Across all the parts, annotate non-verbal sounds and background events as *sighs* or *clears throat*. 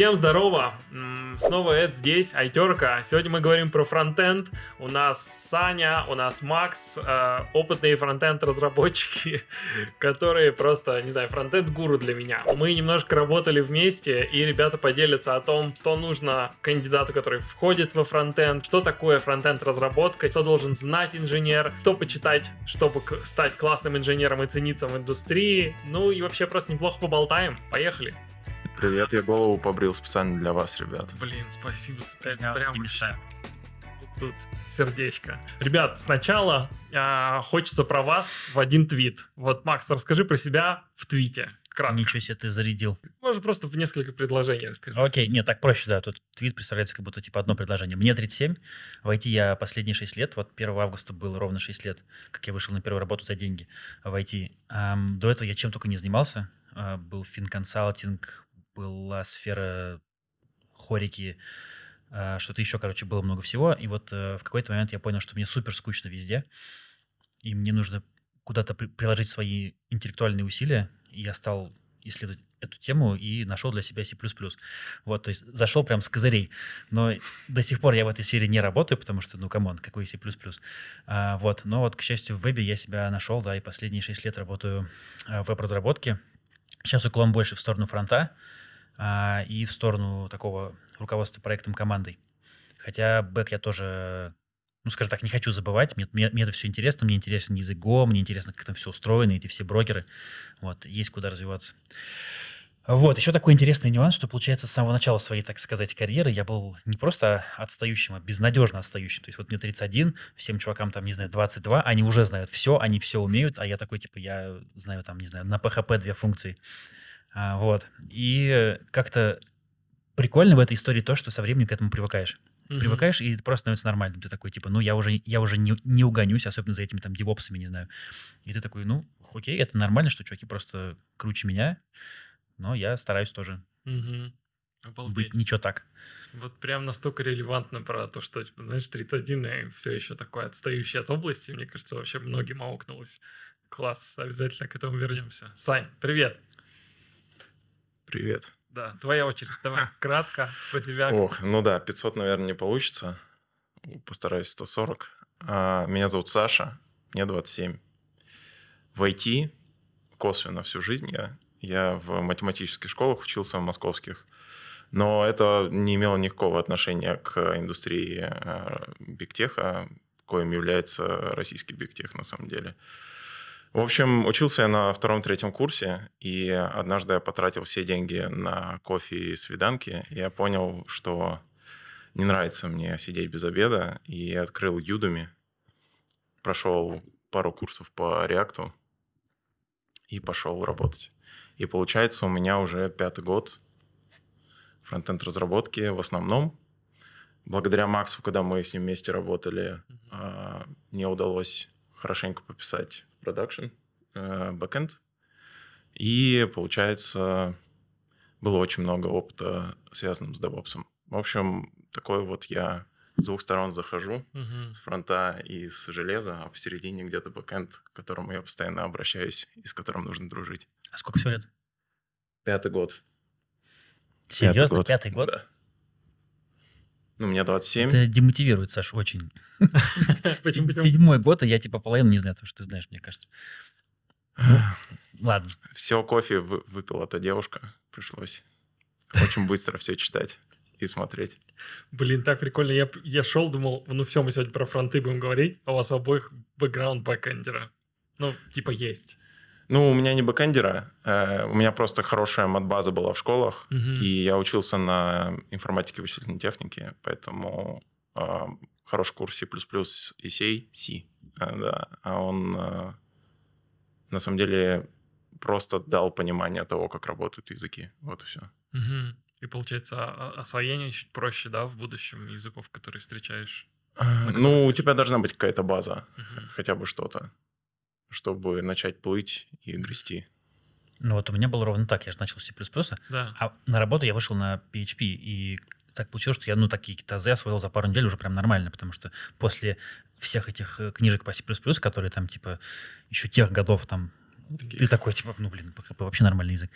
Всем здорово! Снова Эд здесь, Айтерка. Сегодня мы говорим про фронтенд. У нас Саня, у нас Макс, э, опытные фронтенд разработчики, *laughs* которые просто, не знаю, фронтенд гуру для меня. Мы немножко работали вместе, и ребята поделятся о том, что нужно кандидату, который входит во фронтенд, что такое фронтенд разработка, что должен знать инженер, что почитать, чтобы стать классным инженером и цениться в индустрии. Ну и вообще просто неплохо поболтаем. Поехали! Привет, я голову побрил специально для вас, ребят. Блин, спасибо, это Я прям вообще. Тут сердечко. Ребят, сначала э, хочется про вас в один твит. Вот, Макс, расскажи про себя в твите. Кратко. Ничего себе ты зарядил. Может, просто в несколько предложений расскажи. Окей, нет, так проще, да. Тут твит представляется как будто типа одно предложение. Мне 37, в IT я последние 6 лет, вот 1 августа было ровно 6 лет, как я вышел на первую работу за деньги в IT. Эм, до этого я чем только не занимался. Э, был финконсалтинг, была сфера хореки, а, что-то еще, короче, было много всего. И вот э, в какой-то момент я понял, что мне супер скучно везде, и мне нужно куда-то при- приложить свои интеллектуальные усилия. И я стал исследовать эту тему и нашел для себя C++. Вот, то есть зашел прям с козырей. Но до сих пор я в этой сфере не работаю, потому что, ну, come on, какой C++. А, вот, но вот, к счастью, в вебе я себя нашел, да, и последние 6 лет работаю а, в веб-разработке. Сейчас уклон больше в сторону фронта, а, и в сторону такого руководства проектом командой. Хотя бэк я тоже, ну, скажем так, не хочу забывать. Мне, мне, мне это все интересно. Мне интересен язык Go, мне интересно, как там все устроено, эти все брокеры. Вот, есть куда развиваться. Вот, еще такой интересный нюанс, что, получается, с самого начала своей, так сказать, карьеры я был не просто отстающим, а безнадежно отстающим. То есть вот мне 31, всем чувакам там, не знаю, 22, они уже знают все, они все умеют, а я такой, типа, я знаю там, не знаю, на PHP две функции. А, вот. И как-то прикольно в этой истории то, что со временем к этому привыкаешь. Mm-hmm. Привыкаешь, и это просто становится нормальным. Ты такой, типа, ну, я уже, я уже не, не угонюсь, особенно за этими там девопсами, не знаю. И ты такой, ну, окей, это нормально, что чуваки просто круче меня, но я стараюсь тоже mm-hmm. быть ничего так. Вот прям настолько релевантно про то, что, типа, знаешь, 31 и все еще такое отстающее от области, мне кажется, вообще многим аукнулось. Класс, обязательно к этому вернемся. Сань, привет! Привет. Да, твоя очередь. Давай *laughs* кратко про тебя. Ох, ну да, 500, наверное, не получится. Постараюсь 140. А, меня зовут Саша, мне 27. В IT косвенно всю жизнь я. Я в математических школах учился, в московских. Но это не имело никакого отношения к индустрии бигтеха, коим является российский бигтех на самом деле. В общем, учился я на втором-третьем курсе, и однажды я потратил все деньги на кофе и свиданки, и я понял, что не нравится мне сидеть без обеда, и открыл Udemy, прошел пару курсов по реакту и пошел работать. И получается, у меня уже пятый год фронтенд разработки в основном. Благодаря Максу, когда мы с ним вместе работали, mm-hmm. мне удалось хорошенько пописать продакшн, бэкэнд. И, получается, было очень много опыта, связанного с DevOps. В общем, такой вот я с двух сторон захожу, uh-huh. с фронта и с железа, а посередине где-то бэкэнд, к которому я постоянно обращаюсь и с которым нужно дружить. А сколько всего лет? Пятый год. Серьезно? Пятый год? Пятый год? Да. Ну, мне 27. Это демотивирует, Саш, очень. *laughs* Седьмой год, и я типа половину не знаю, того, что ты знаешь, мне кажется. Ну, *sighs* ладно. Все кофе выпила эта девушка. Пришлось очень быстро все читать и смотреть. Блин, так прикольно. Я, я шел, думал, ну все, мы сегодня про фронты будем говорить, а у вас обоих бэкграунд бэкэндера. Ну, типа есть. Ну, у меня не бэкэндера, э, у меня просто хорошая мат-база была в школах, угу. и я учился на информатике вычислительной технике, поэтому э, хороший курс C++ и C, C, э, да, а он э, на самом деле просто дал понимание того, как работают языки, вот и все. Угу. И получается освоение чуть проще, да, в будущем языков, которые встречаешь? Ну, у тебя должна быть какая-то база, угу. хотя бы что-то чтобы начать плыть и грести. Ну вот у меня было ровно так, я же начал с C++, да. а на работу я вышел на PHP, и так получилось, что я, ну, такие какие-то азы освоил за пару недель уже прям нормально, потому что после всех этих э, книжек по C++, которые там, типа, еще тех годов там таких. Ты такой, типа, ну, блин, вообще нормальный язык.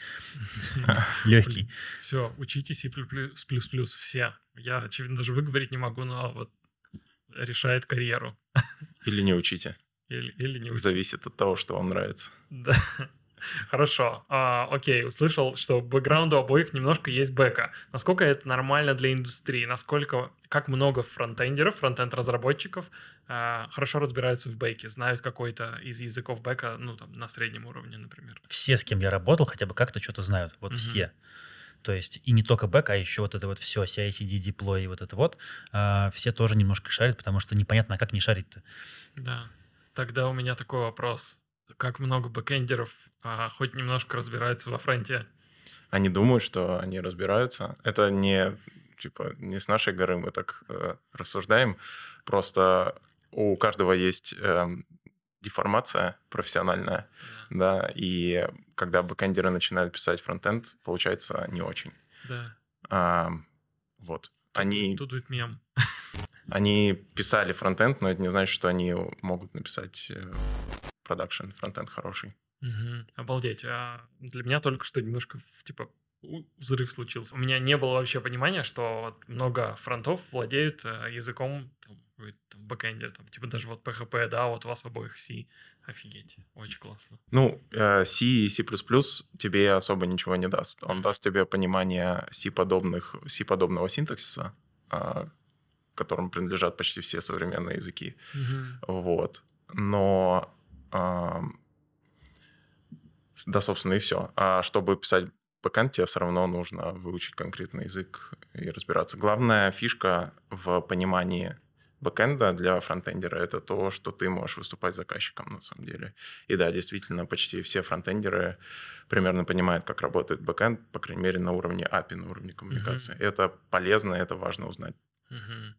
*laughs* Легкий. Все, учите C++ все. Я, очевидно, даже выговорить не могу, но вот решает карьеру. Или не учите. Или, или не. Зависит от того, что вам нравится. Да. *laughs* Хорошо. А, окей, услышал, что бэкграунд у обоих немножко есть бэка. Насколько это нормально для индустрии? Насколько, как много фронтендеров, фронтенд-разработчиков а, хорошо разбираются в бэке, знают какой-то из языков бэка, ну, там, на среднем уровне, например? Все, с кем я работал, хотя бы как-то что-то знают. Вот Мгм. все. То есть и не только бэк, а еще вот это вот все, CI/CD, деплой и вот это вот, а, все тоже немножко шарят, потому что непонятно, а как не шарить-то. Да. Тогда у меня такой вопрос. Как много бэкендеров а, хоть немножко разбираются во фронте? Они думают, что они разбираются. Это не, типа, не с нашей горы мы так э, рассуждаем. Просто у каждого есть эм, деформация профессиональная, да, и когда бэкэндеры начинают писать фронтенд, получается не очень. Да. А, вот. Они, Тут будет мем. *laughs* они писали фронтенд, но это не значит, что они могут написать э, продакшн фронтенд хороший. Мгм. Обалдеть. А для меня только что немножко типа взрыв случился. У меня не было вообще понимания, что много фронтов владеют э, языком там, там, бэкэндер, там, типа даже вот PHP, да, вот у вас обоих C. Офигеть. Очень классно. Ну, э, C и C++ тебе особо ничего не даст. Он даст тебе понимание C-подобных, C-подобного синтаксиса, а, которым принадлежат почти все современные языки. Вот. Но... с- Да, собственно, и все. А чтобы писать бэкэнд, тебе все равно нужно выучить конкретный язык и разбираться. Главная фишка в понимании бэкэнда для фронтендера это то, что ты можешь выступать заказчиком на самом деле. И да, действительно, почти все фронтендеры примерно понимают, как работает бэкэнд, по крайней мере, на уровне API, на уровне коммуникации. Это полезно, это важно узнать. Мгм.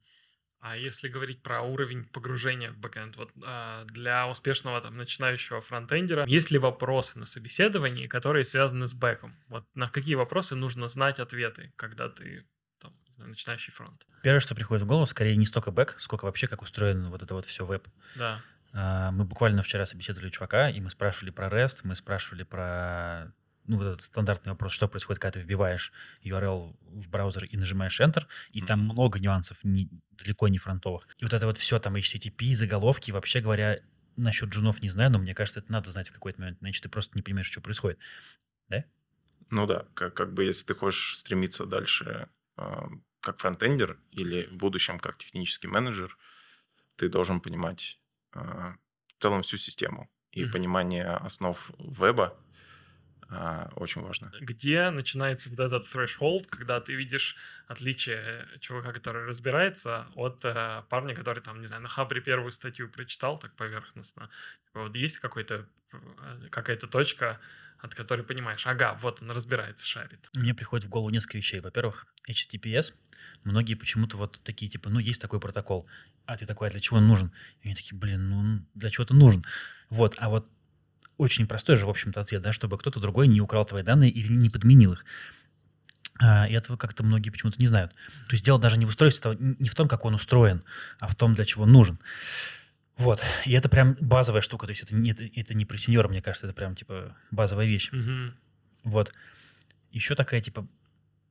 А если говорить про уровень погружения в бэкэнд, вот а, для успешного там начинающего фронтендера, есть ли вопросы на собеседовании, которые связаны с бэком? Вот на какие вопросы нужно знать ответы, когда ты там, знаю, начинающий фронт? Первое, что приходит в голову, скорее не столько бэк, сколько вообще, как устроен вот это вот все веб. Да. А, Мы буквально вчера собеседовали чувака, и мы спрашивали про REST, мы спрашивали про ну, вот этот стандартный вопрос, что происходит, когда ты вбиваешь URL в браузер и нажимаешь Enter, и там Мгм. много нюансов, не- далеко не фронтовых. И вот это вот все, там HTTP, заголовки, вообще говоря, насчет джунов не знаю, но мне кажется, это надо знать в какой-то момент, иначе ты просто не понимаешь, что происходит. Ну да, как, как бы если ты хочешь стремиться дальше а, как фронтендер или в будущем как технический менеджер, ты должен понимать а, в целом всю систему. И Мгм. понимание основ веба а, очень важно. Где начинается вот этот threshold, когда ты видишь отличие чувака, который разбирается, от э, парня, который там, не знаю, на Хабре первую статью прочитал так поверхностно. Типа, Вот есть какой-то, э, какая-то точка, от которой понимаешь, ага, вот он разбирается, шарит. Мне приходит в голову несколько вещей. Во-первых, HTTPS. Многие почему-то вот такие, типа, ну, есть такой протокол. А ты такой, а для чего он нужен? И они такие, блин, ну, для чего то нужен? Вот, а вот очень простой же, в общем-то, ответ, да, чтобы кто-то другой не украл твои данные или не подменил их. А, и этого как-то многие почему-то не знают. То есть дело даже не в устройстве, не в том, как он устроен, а в том, для чего он нужен. Вот. И это прям базовая штука. То есть это не, это, это не про сеньора, мне кажется, это прям типа базовая вещь. Мгм. Вот. Еще такая, типа,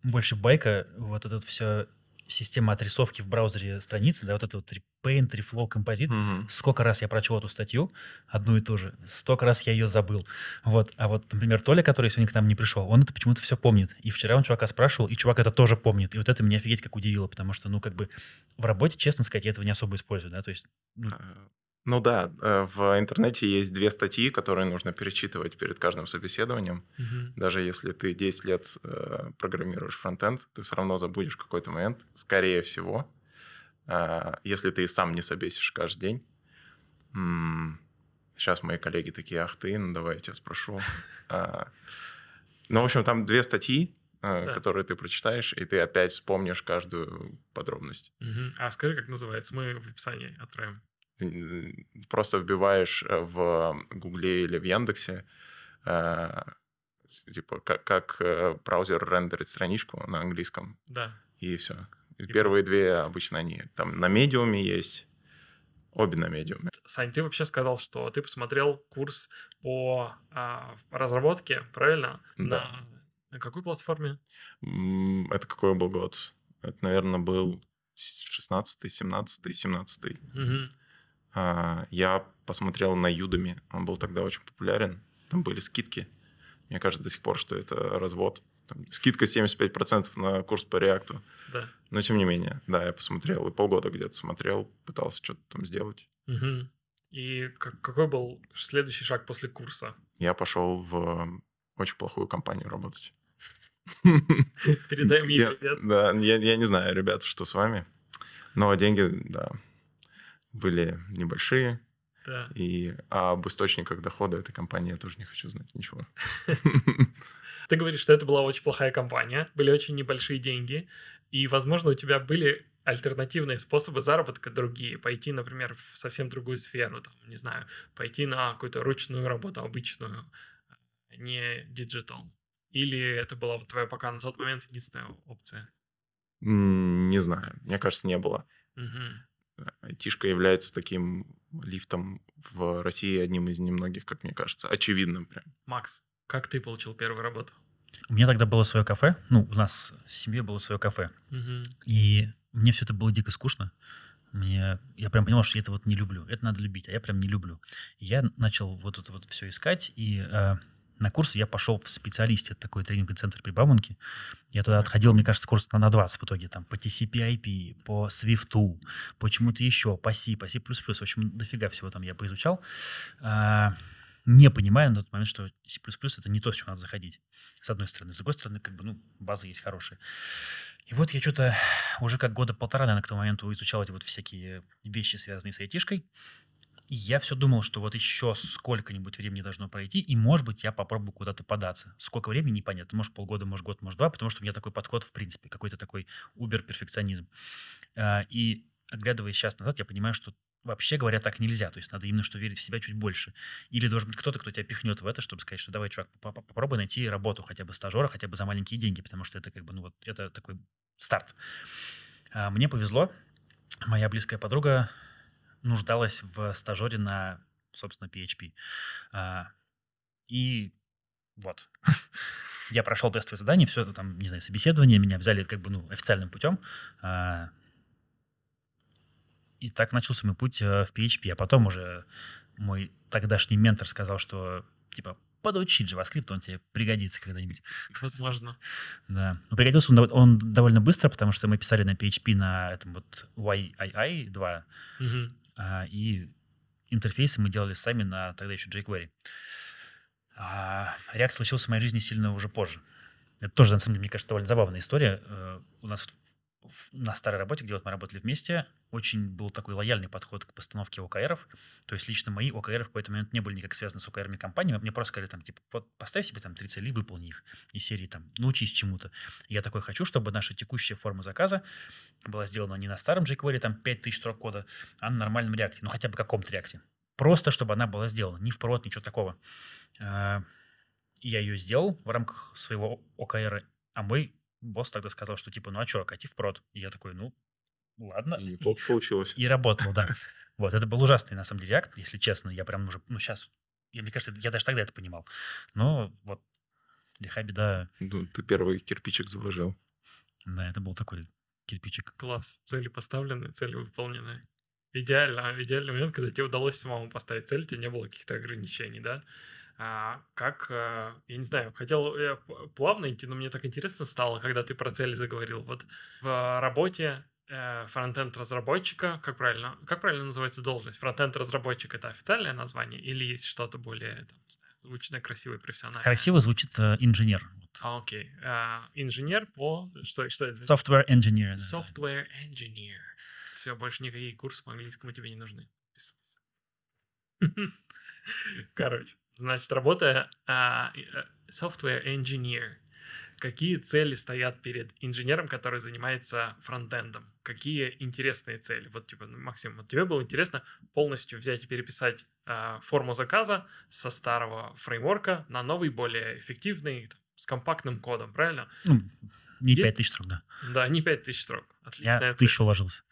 больше байка, вот эта вот вся система отрисовки в браузере страницы, да, вот это вот Paint, Reflow, Composite. Мгм. Сколько раз я прочел эту статью, одну и ту же, столько раз я ее забыл. Вот. А вот, например, Толя, который сегодня к нам не пришел, он это почему-то все помнит. И вчера он чувака спрашивал, и чувак это тоже помнит. И вот это меня офигеть как удивило, потому что, ну, как бы в работе, честно сказать, я этого не особо использую, да, то есть ну, А, Ну да, э, в интернете есть две статьи, которые нужно перечитывать перед каждым собеседованием. Мгм. Даже если ты 10 лет э, программируешь фронтенд, ты все равно забудешь какой-то момент, скорее всего, а, если ты и сам не собесишь каждый день. Сейчас мои коллеги такие, ах ты, ну давай я тебя спрошу. *laughs* А, Ну, в общем, там две статьи, э, Да. которые ты прочитаешь, и ты опять вспомнишь каждую подробность. А скажи, как называется? Мы в описании отправим. Ты, просто вбиваешь э, в Гугле или в Яндексе э, типа как, как э, браузер рендерит страничку на английском, Да. и все. И Первые две обычно они там на медиуме есть, Обе на медиуме. Сань, ты вообще сказал, что ты посмотрел курс по а, разработке, правильно? Да. На, на какой платформе? Это какой был год? Это, наверное, был 16 17 17 Мгм. А, Я посмотрел на Юдами. Он был тогда очень популярен. Там были скидки. Мне кажется до сих пор, что это развод. Там скидка 75% на курс по реакту. Да. Но тем не менее, да, я посмотрел. И полгода где-то смотрел, пытался что-то там сделать. Мгм. И как- какой был следующий шаг после курса? Я пошел в очень плохую компанию работать. Передай мне привет. Да, я, я не знаю, ребята, что с вами. Но деньги, да, были небольшие. Да. И а об источниках дохода этой компании я тоже не хочу знать ничего. *laughs* Ты говоришь, что это была очень плохая компания, были очень небольшие деньги, и, возможно, у тебя были альтернативные способы заработка другие. Пойти, например, в совсем другую сферу, там, не знаю, пойти на какую-то ручную работу обычную, не digital. Или это была твоя пока на тот момент единственная опция? Не знаю, мне кажется, не было. Мгм. Айтишка является таким лифтом в России, одним из немногих, как мне кажется, очевидным прям. Макс, как ты получил первую работу? У меня тогда было свое кафе. Ну, у нас в семье было свое кафе. Мгм. И мне все это было дико скучно. Мне, я прям понимал, что я это вот не люблю. Это надо любить, а я прям не люблю. И я начал вот это вот все искать, и э, на курсы я пошел в специалисте, это такой тренинговый центр при Бауманке. Я туда отходил, мне кажется, курс на, на 20 в итоге, там, по TCP/IP, по Swift, по чему-то еще, по C, по C++, в общем, дофига всего там я поизучал. А, не понимая на тот момент, что C++ это не то, с чего надо заходить, с одной стороны. С другой стороны, как бы, ну, база есть хорошая. И вот я что-то уже как года полтора, наверное, к тому моменту изучал эти вот всякие вещи, связанные с айтишкой. Я все думал, что вот еще сколько-нибудь времени должно пройти, и, может быть, я попробую куда-то податься. Сколько времени, непонятно. Может, полгода, может, год, может, два, потому что у меня такой подход, в принципе, какой-то такой убер-перфекционизм. А, И, оглядываясь сейчас назад, я понимаю, что вообще говоря, так нельзя. То есть надо именно что верить в себя чуть больше. Или должен быть кто-то, кто тебя пихнет в это, чтобы сказать, что давай, чувак, по- по- попробуй найти работу хотя бы стажера, хотя бы за маленькие деньги, потому что это как бы, ну вот, это такой старт. А, Мне повезло. Моя близкая подруга нуждалась в стажере на, собственно, PHP. А, И вот. *laughs* Я прошел тестовое задание, все там, не знаю, собеседование, меня взяли как бы, ну, официальным путем. А, И так начался мой путь э, в PHP. А потом уже мой тогдашний ментор сказал, что, типа, подучи JavaScript, он тебе пригодится когда-нибудь. *laughs* Возможно. Да. Но пригодился он, он довольно быстро, потому что мы писали на PHP на этом вот YII 2, Мгм. А, и интерфейсы мы делали сами на тогда еще jQuery. А React случился в моей жизни сильно уже позже. Это тоже, на самом деле, мне кажется, довольно забавная история. Э, У нас на старой работе, где вот мы работали вместе, очень был такой лояльный подход к постановке ОКРов. То есть лично мои ОКРы в какой-то момент не были никак связаны с ОКРами компании. Мне просто сказали, там, типа, вот поставь себе там три цели, выполни их. Из серии там, научись чему-то. Я такой хочу, чтобы наша текущая форма заказа была сделана не на старом jQuery, там 5000 строк кода, а на нормальном реакте, ну хотя бы каком-то реакте. Просто, чтобы она была сделана, ни в прод, ничего такого. А, и Я ее сделал в рамках своего ОКР, а мой босс тогда сказал, что типа, ну а что, кати в прод. И я такой, ну, ладно. И неплохо получилось. И работал, да. *laughs* Вот, это был ужасный, на самом деле, акт, если честно. Я прям уже, ну, сейчас, я, мне кажется, я даже тогда это понимал. Но вот, лиха беда, Ну, ты первый кирпичик заложил. да, это был такой кирпичик. Класс. Цели поставлены, цели выполнены. Идеально. Идеальный момент, когда тебе удалось самому поставить цель, у тебя не было каких-то ограничений, да? А, как, э, я не знаю, хотел я плавно идти, но мне так интересно стало, когда ты про цели заговорил. Вот в работе э, фронтенд разработчика, как правильно, как правильно называется должность? Фронтенд разработчик это официальное название или есть что-то более там, звучное, красивое, профессиональное? Красиво звучит э, инженер. А, окей. А, инженер по что что это? Software engineer. да. Software engineer. Все, больше никакие курсы по английскому тебе не нужны. *laughs* Короче, значит, работая а, э, software engineer, какие цели стоят перед инженером, который занимается фронтендом? Какие интересные цели? Вот, типа, ну, Максим, вот тебе было интересно полностью взять и переписать а, форму заказа со старого фреймворка на новый, более эффективный, с компактным кодом, правильно? Ну, Не Есть? 5 тысяч строк, да. Да, не 5000 строк. Отличная Я тысячу уложился.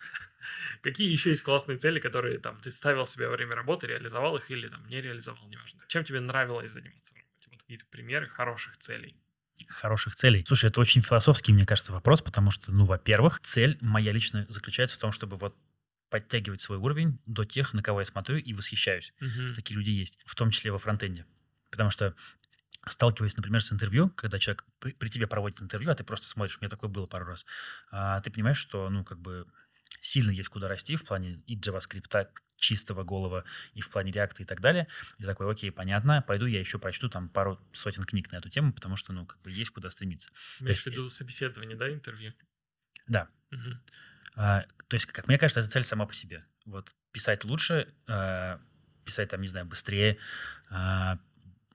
Какие еще есть классные цели, которые там ты ставил себе во время работы, реализовал их или там не реализовал, неважно. Чем тебе нравилось заниматься? Вот какие-то примеры хороших целей. хороших целей. Слушай, это очень философский, мне кажется, вопрос, потому что, ну, во-первых, цель моя личная заключается в том, чтобы вот подтягивать свой уровень до тех, на кого я смотрю и восхищаюсь. Мгм. Такие люди есть, в том числе во фронтенде. Потому что сталкиваясь, например, с интервью, когда человек при, при тебе проводит интервью, а ты просто смотришь, у меня такое было пару раз, а, ты понимаешь, что, ну, как бы сильно есть куда расти в плане и JavaScript, чистого голова, и в плане React и так далее. И такой, окей, понятно, пойду я еще прочту там пару сотен книг на эту тему, потому что, ну, как бы есть куда стремиться. Имеешь в виду собеседование, да, интервью? Да. Мгм. А, то есть, как мне кажется, это цель сама по себе. Вот писать лучше, а, писать там, не знаю, быстрее, а,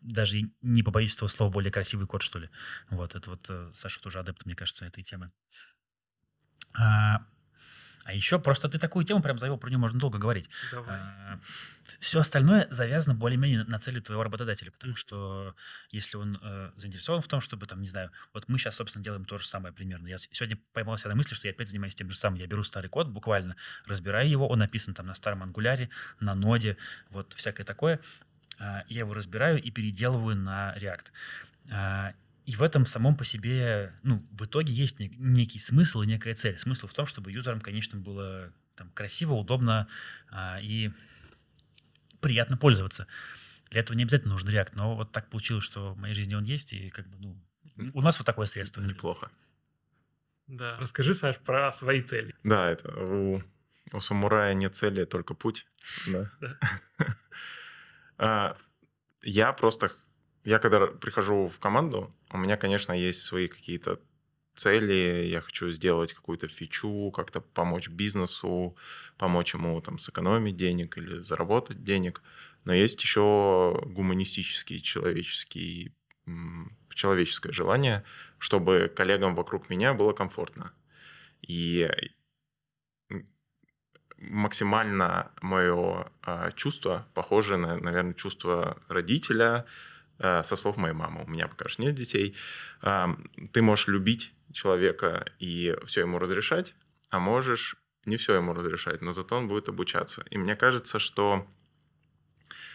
даже не побоюсь этого слова, более красивый код, что ли. Вот, это вот э, Саша тоже адепт, мне кажется, этой темы. А, а еще просто ты такую тему прям завел, про нее можно долго говорить. Давай. все остальное завязано более-менее на цели твоего работодателя, потому Мгм. что если он э, заинтересован в том, чтобы, там, не знаю, вот мы сейчас, собственно, делаем то же самое примерно. Я сегодня поймал себя на мысли, что я опять занимаюсь тем же самым. Я беру старый код, буквально разбираю его, он написан там на старом ангуляре, на ноде, вот всякое такое. А, я его разбираю и переделываю на React. А, и в этом самом по себе, ну, в итоге есть нек- некий смысл и некая цель. Смысл в том, чтобы юзерам, конечно, было там, красиво, удобно а, и приятно пользоваться. Для этого не обязательно нужен React, но вот так получилось, что в моей жизни он есть, и как бы, ну, у нас вот такое средство. Неплохо. Да. Расскажи, Саш, про свои цели. Да, это у, у самурая нет цели, только путь. *laughs* Да. *laughs* А, Я просто, я когда прихожу в команду, у меня, конечно, есть свои какие-то цели, я хочу сделать какую-то фичу, как-то помочь бизнесу, помочь ему там сэкономить денег или заработать денег. Но есть еще гуманистический, человеческий, м, человеческое желание, чтобы коллегам вокруг меня было комфортно. И максимально мое а, чувство похоже на, наверное, чувство родителя, а, со слов моей мамы. У меня пока что нет детей. А, ты можешь любить человека и все ему разрешать, а можешь не все ему разрешать, но зато он будет обучаться. И мне кажется, что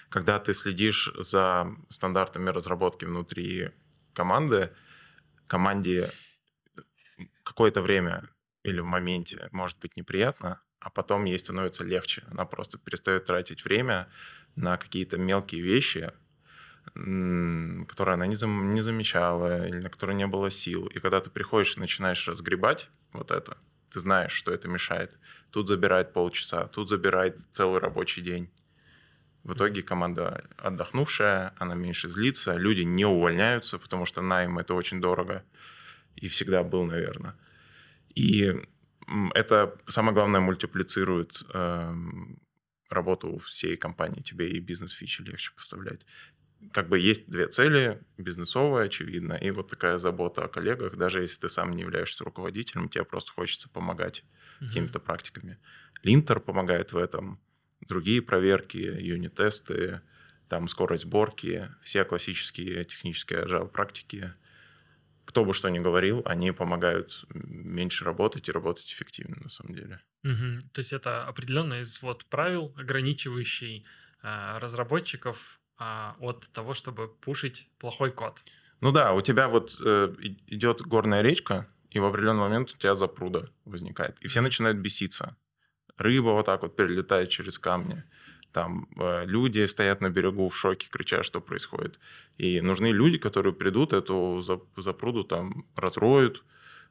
когда ты следишь за стандартами разработки внутри команды, команде какое-то время или в моменте может быть неприятно, а потом ей становится легче. Она просто перестает тратить время на какие-то мелкие вещи, которые она не, зам- не замечала или на которые не было сил. И когда ты приходишь и начинаешь разгребать вот это, ты знаешь, что это мешает. Тут забирает полчаса, тут забирает целый рабочий день. В итоге команда отдохнувшая, она меньше злится, люди не увольняются, потому что найм это очень дорого. И всегда был, наверное. И это, самое главное, мультиплицирует эм, работу всей компании. Тебе и бизнес-фичи легче поставлять. Как бы есть две цели, бизнесовая, очевидно, и вот такая забота о коллегах, даже если ты сам не являешься руководителем, тебе просто хочется помогать Мгм. какими-то практиками. Линтер помогает в этом, другие проверки, юнит-тесты, там скорость сборки, все классические технические agile практики. Кто бы что ни говорил, они помогают меньше работать и работать эффективнее на самом деле. Мгм. То есть это определенный свод правил, ограничивающий а, разработчиков а, от того, чтобы пушить плохой код. Ну да, у тебя вот э, идет горная речка, и в определенный момент у тебя запруда возникает. И все начинают беситься. Рыба вот так вот перелетает через камни. Там э, люди стоят на берегу в шоке, крича, что происходит. И нужны люди, которые придут, эту зап- запруду там разроют,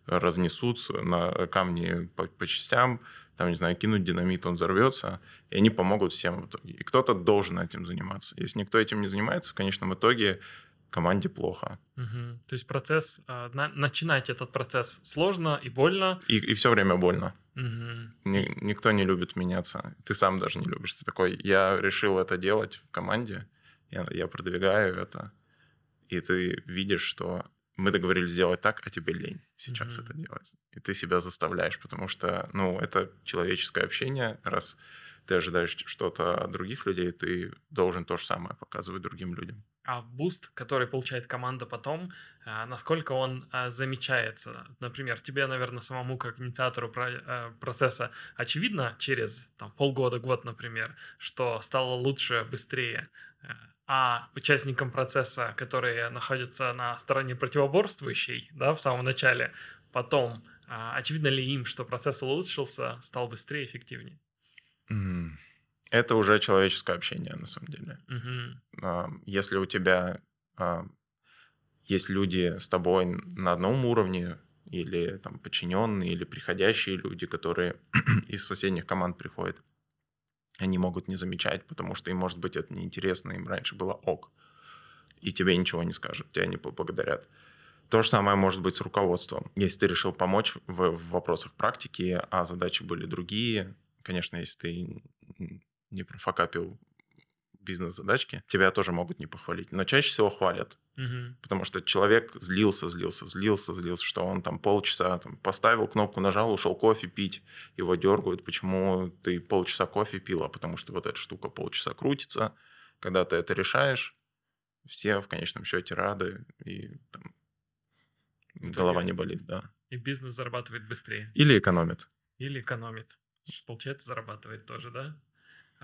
разнесут на камни по, по частям, там, не знаю, кинуть динамит, он взорвется, и они помогут всем в итоге. И кто-то должен этим заниматься. Если никто этим не занимается, в конечном итоге команде плохо. Мгм. То есть процесс, на- начинать этот процесс сложно и больно. И, все время больно. Мгм. Ни- никто не любит меняться. Ты сам даже не любишь. Ты такой, я решил это делать в команде, я, я продвигаю это, и ты видишь, что мы договорились сделать так, а тебе лень сейчас Мгм. это делать. И ты себя заставляешь, потому что, ну, это человеческое общение, раз ты ожидаешь что-то от других людей, ты должен то же самое показывать другим людям. А буст, который получает команда потом, а, насколько он а, замечается? Например, тебе, наверное, самому как инициатору э, процесса очевидно через там, полгода, год, например, что стало лучше, быстрее. Э, а участникам процесса, которые находятся на стороне противоборствующей, да, в самом начале, потом, а, очевидно ли им, что процесс улучшился, стал быстрее, эффективнее? Это уже человеческое общение, на самом деле. Угу. Если у тебя есть люди с тобой на одном уровне, или там подчиненные, или приходящие люди, которые *clears throat* из соседних команд приходят, они могут не замечать, потому что им, может быть, это неинтересно, им раньше было ок, и тебе ничего не скажут, тебя не поблагодарят. То же самое может быть с руководством. Если ты решил помочь в, в вопросах практики, а задачи были другие, конечно, если ты не профокапил бизнес-задачки, тебя тоже могут не похвалить. Но чаще всего хвалят. Угу. Потому что человек злился, злился, злился, злился, что он там полчаса там, поставил кнопку, нажал, ушел кофе пить, его дергают. Почему ты полчаса кофе пила? Потому что вот эта штука полчаса крутится. Когда ты это решаешь, все в конечном счете рады, и там, голова не болит, да. И бизнес зарабатывает быстрее. Или экономит. Или экономит. Получается, зарабатывает тоже, да?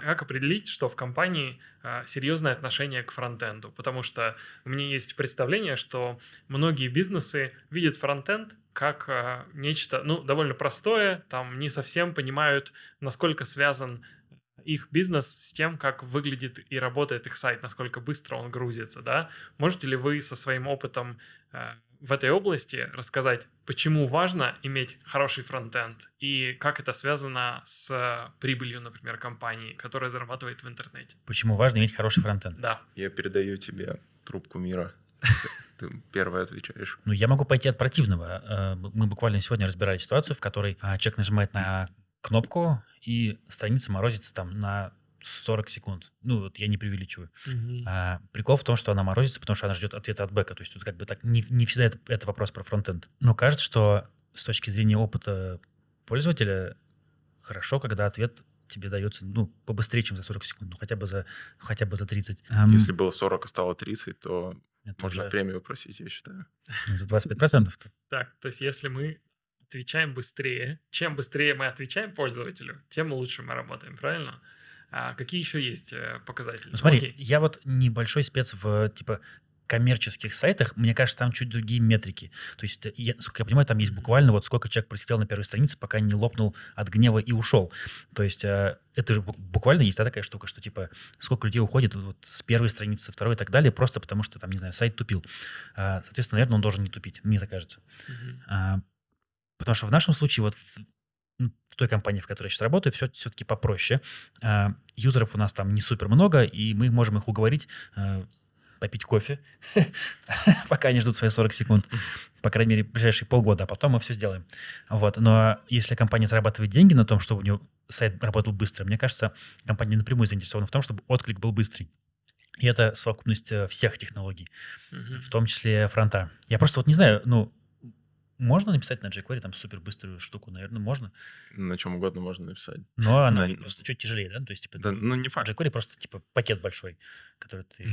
Как определить, что в компании а, серьезное отношение к фронтенду? Потому что у меня есть представление, что многие бизнесы видят фронтенд как а, нечто, ну, довольно простое, там не совсем понимают, насколько связан их бизнес с тем, как выглядит и работает их сайт, насколько быстро он грузится, да? Можете ли вы со своим опытом а, в этой области рассказать, почему важно иметь хороший фронтенд и как это связано с прибылью, например, компании, которая зарабатывает в интернете. Почему важно иметь хороший фронтенд? Да. Я передаю тебе трубку мира. Ты первый отвечаешь. Ну, я могу пойти от противного. Э, мы буквально сегодня разбирали ситуацию, в которой а, человек нажимает на кнопку, и страница морозится там на 40 секунд. Ну, вот я не преувеличиваю. Угу. А, прикол в том, что она морозится, потому что она ждет ответа от бэка. То есть тут как бы так не, не всегда это, это вопрос про фронтенд. Но кажется, что с точки зрения опыта пользователя хорошо, когда ответ тебе дается, ну, побыстрее, чем за 40 секунд, ну, хотя бы за, хотя бы за 30. Если было 40, а стало 30, то это можно уже... премию просить, я считаю. Ну, 25%. Так, то есть если мы отвечаем быстрее, чем быстрее мы отвечаем пользователю, тем лучше мы работаем, правильно? А какие еще есть э, показатели? Ну, смотри, Окей. я вот небольшой спец в типа коммерческих сайтах, мне кажется, там чуть другие метрики. То есть, э, я, насколько я понимаю, там есть буквально вот сколько человек просидел на первой странице, пока не лопнул от гнева и ушел. То есть, э, это же буквально есть да, такая штука, что типа сколько людей уходит вот с первой страницы, второй и так далее, просто потому что там, не знаю, сайт тупил. А, соответственно, наверное, он должен не тупить, мне так кажется. Mm-hmm. Потому что в нашем случае вот в той компании, в которой я сейчас работаю, все все-таки попроще. А, юзеров у нас там не супер много, и мы можем их уговорить а, попить кофе, *laughs* пока они ждут свои 40 секунд, по крайней мере, ближайшие полгода, а потом мы все сделаем. Вот. Но если компания зарабатывает деньги на том, чтобы у нее сайт работал быстро, мне кажется, компания напрямую заинтересована в том, чтобы отклик был быстрый. И это совокупность э, всех технологий, в том числе фронта. Я просто вот не знаю, ну, можно написать на jQuery там супер быструю штуку, наверное, можно. На чем угодно можно написать. Но она на... просто чуть тяжелее, да? То есть, типа, да, ну, не факт. jQuery просто, типа, пакет большой, который ты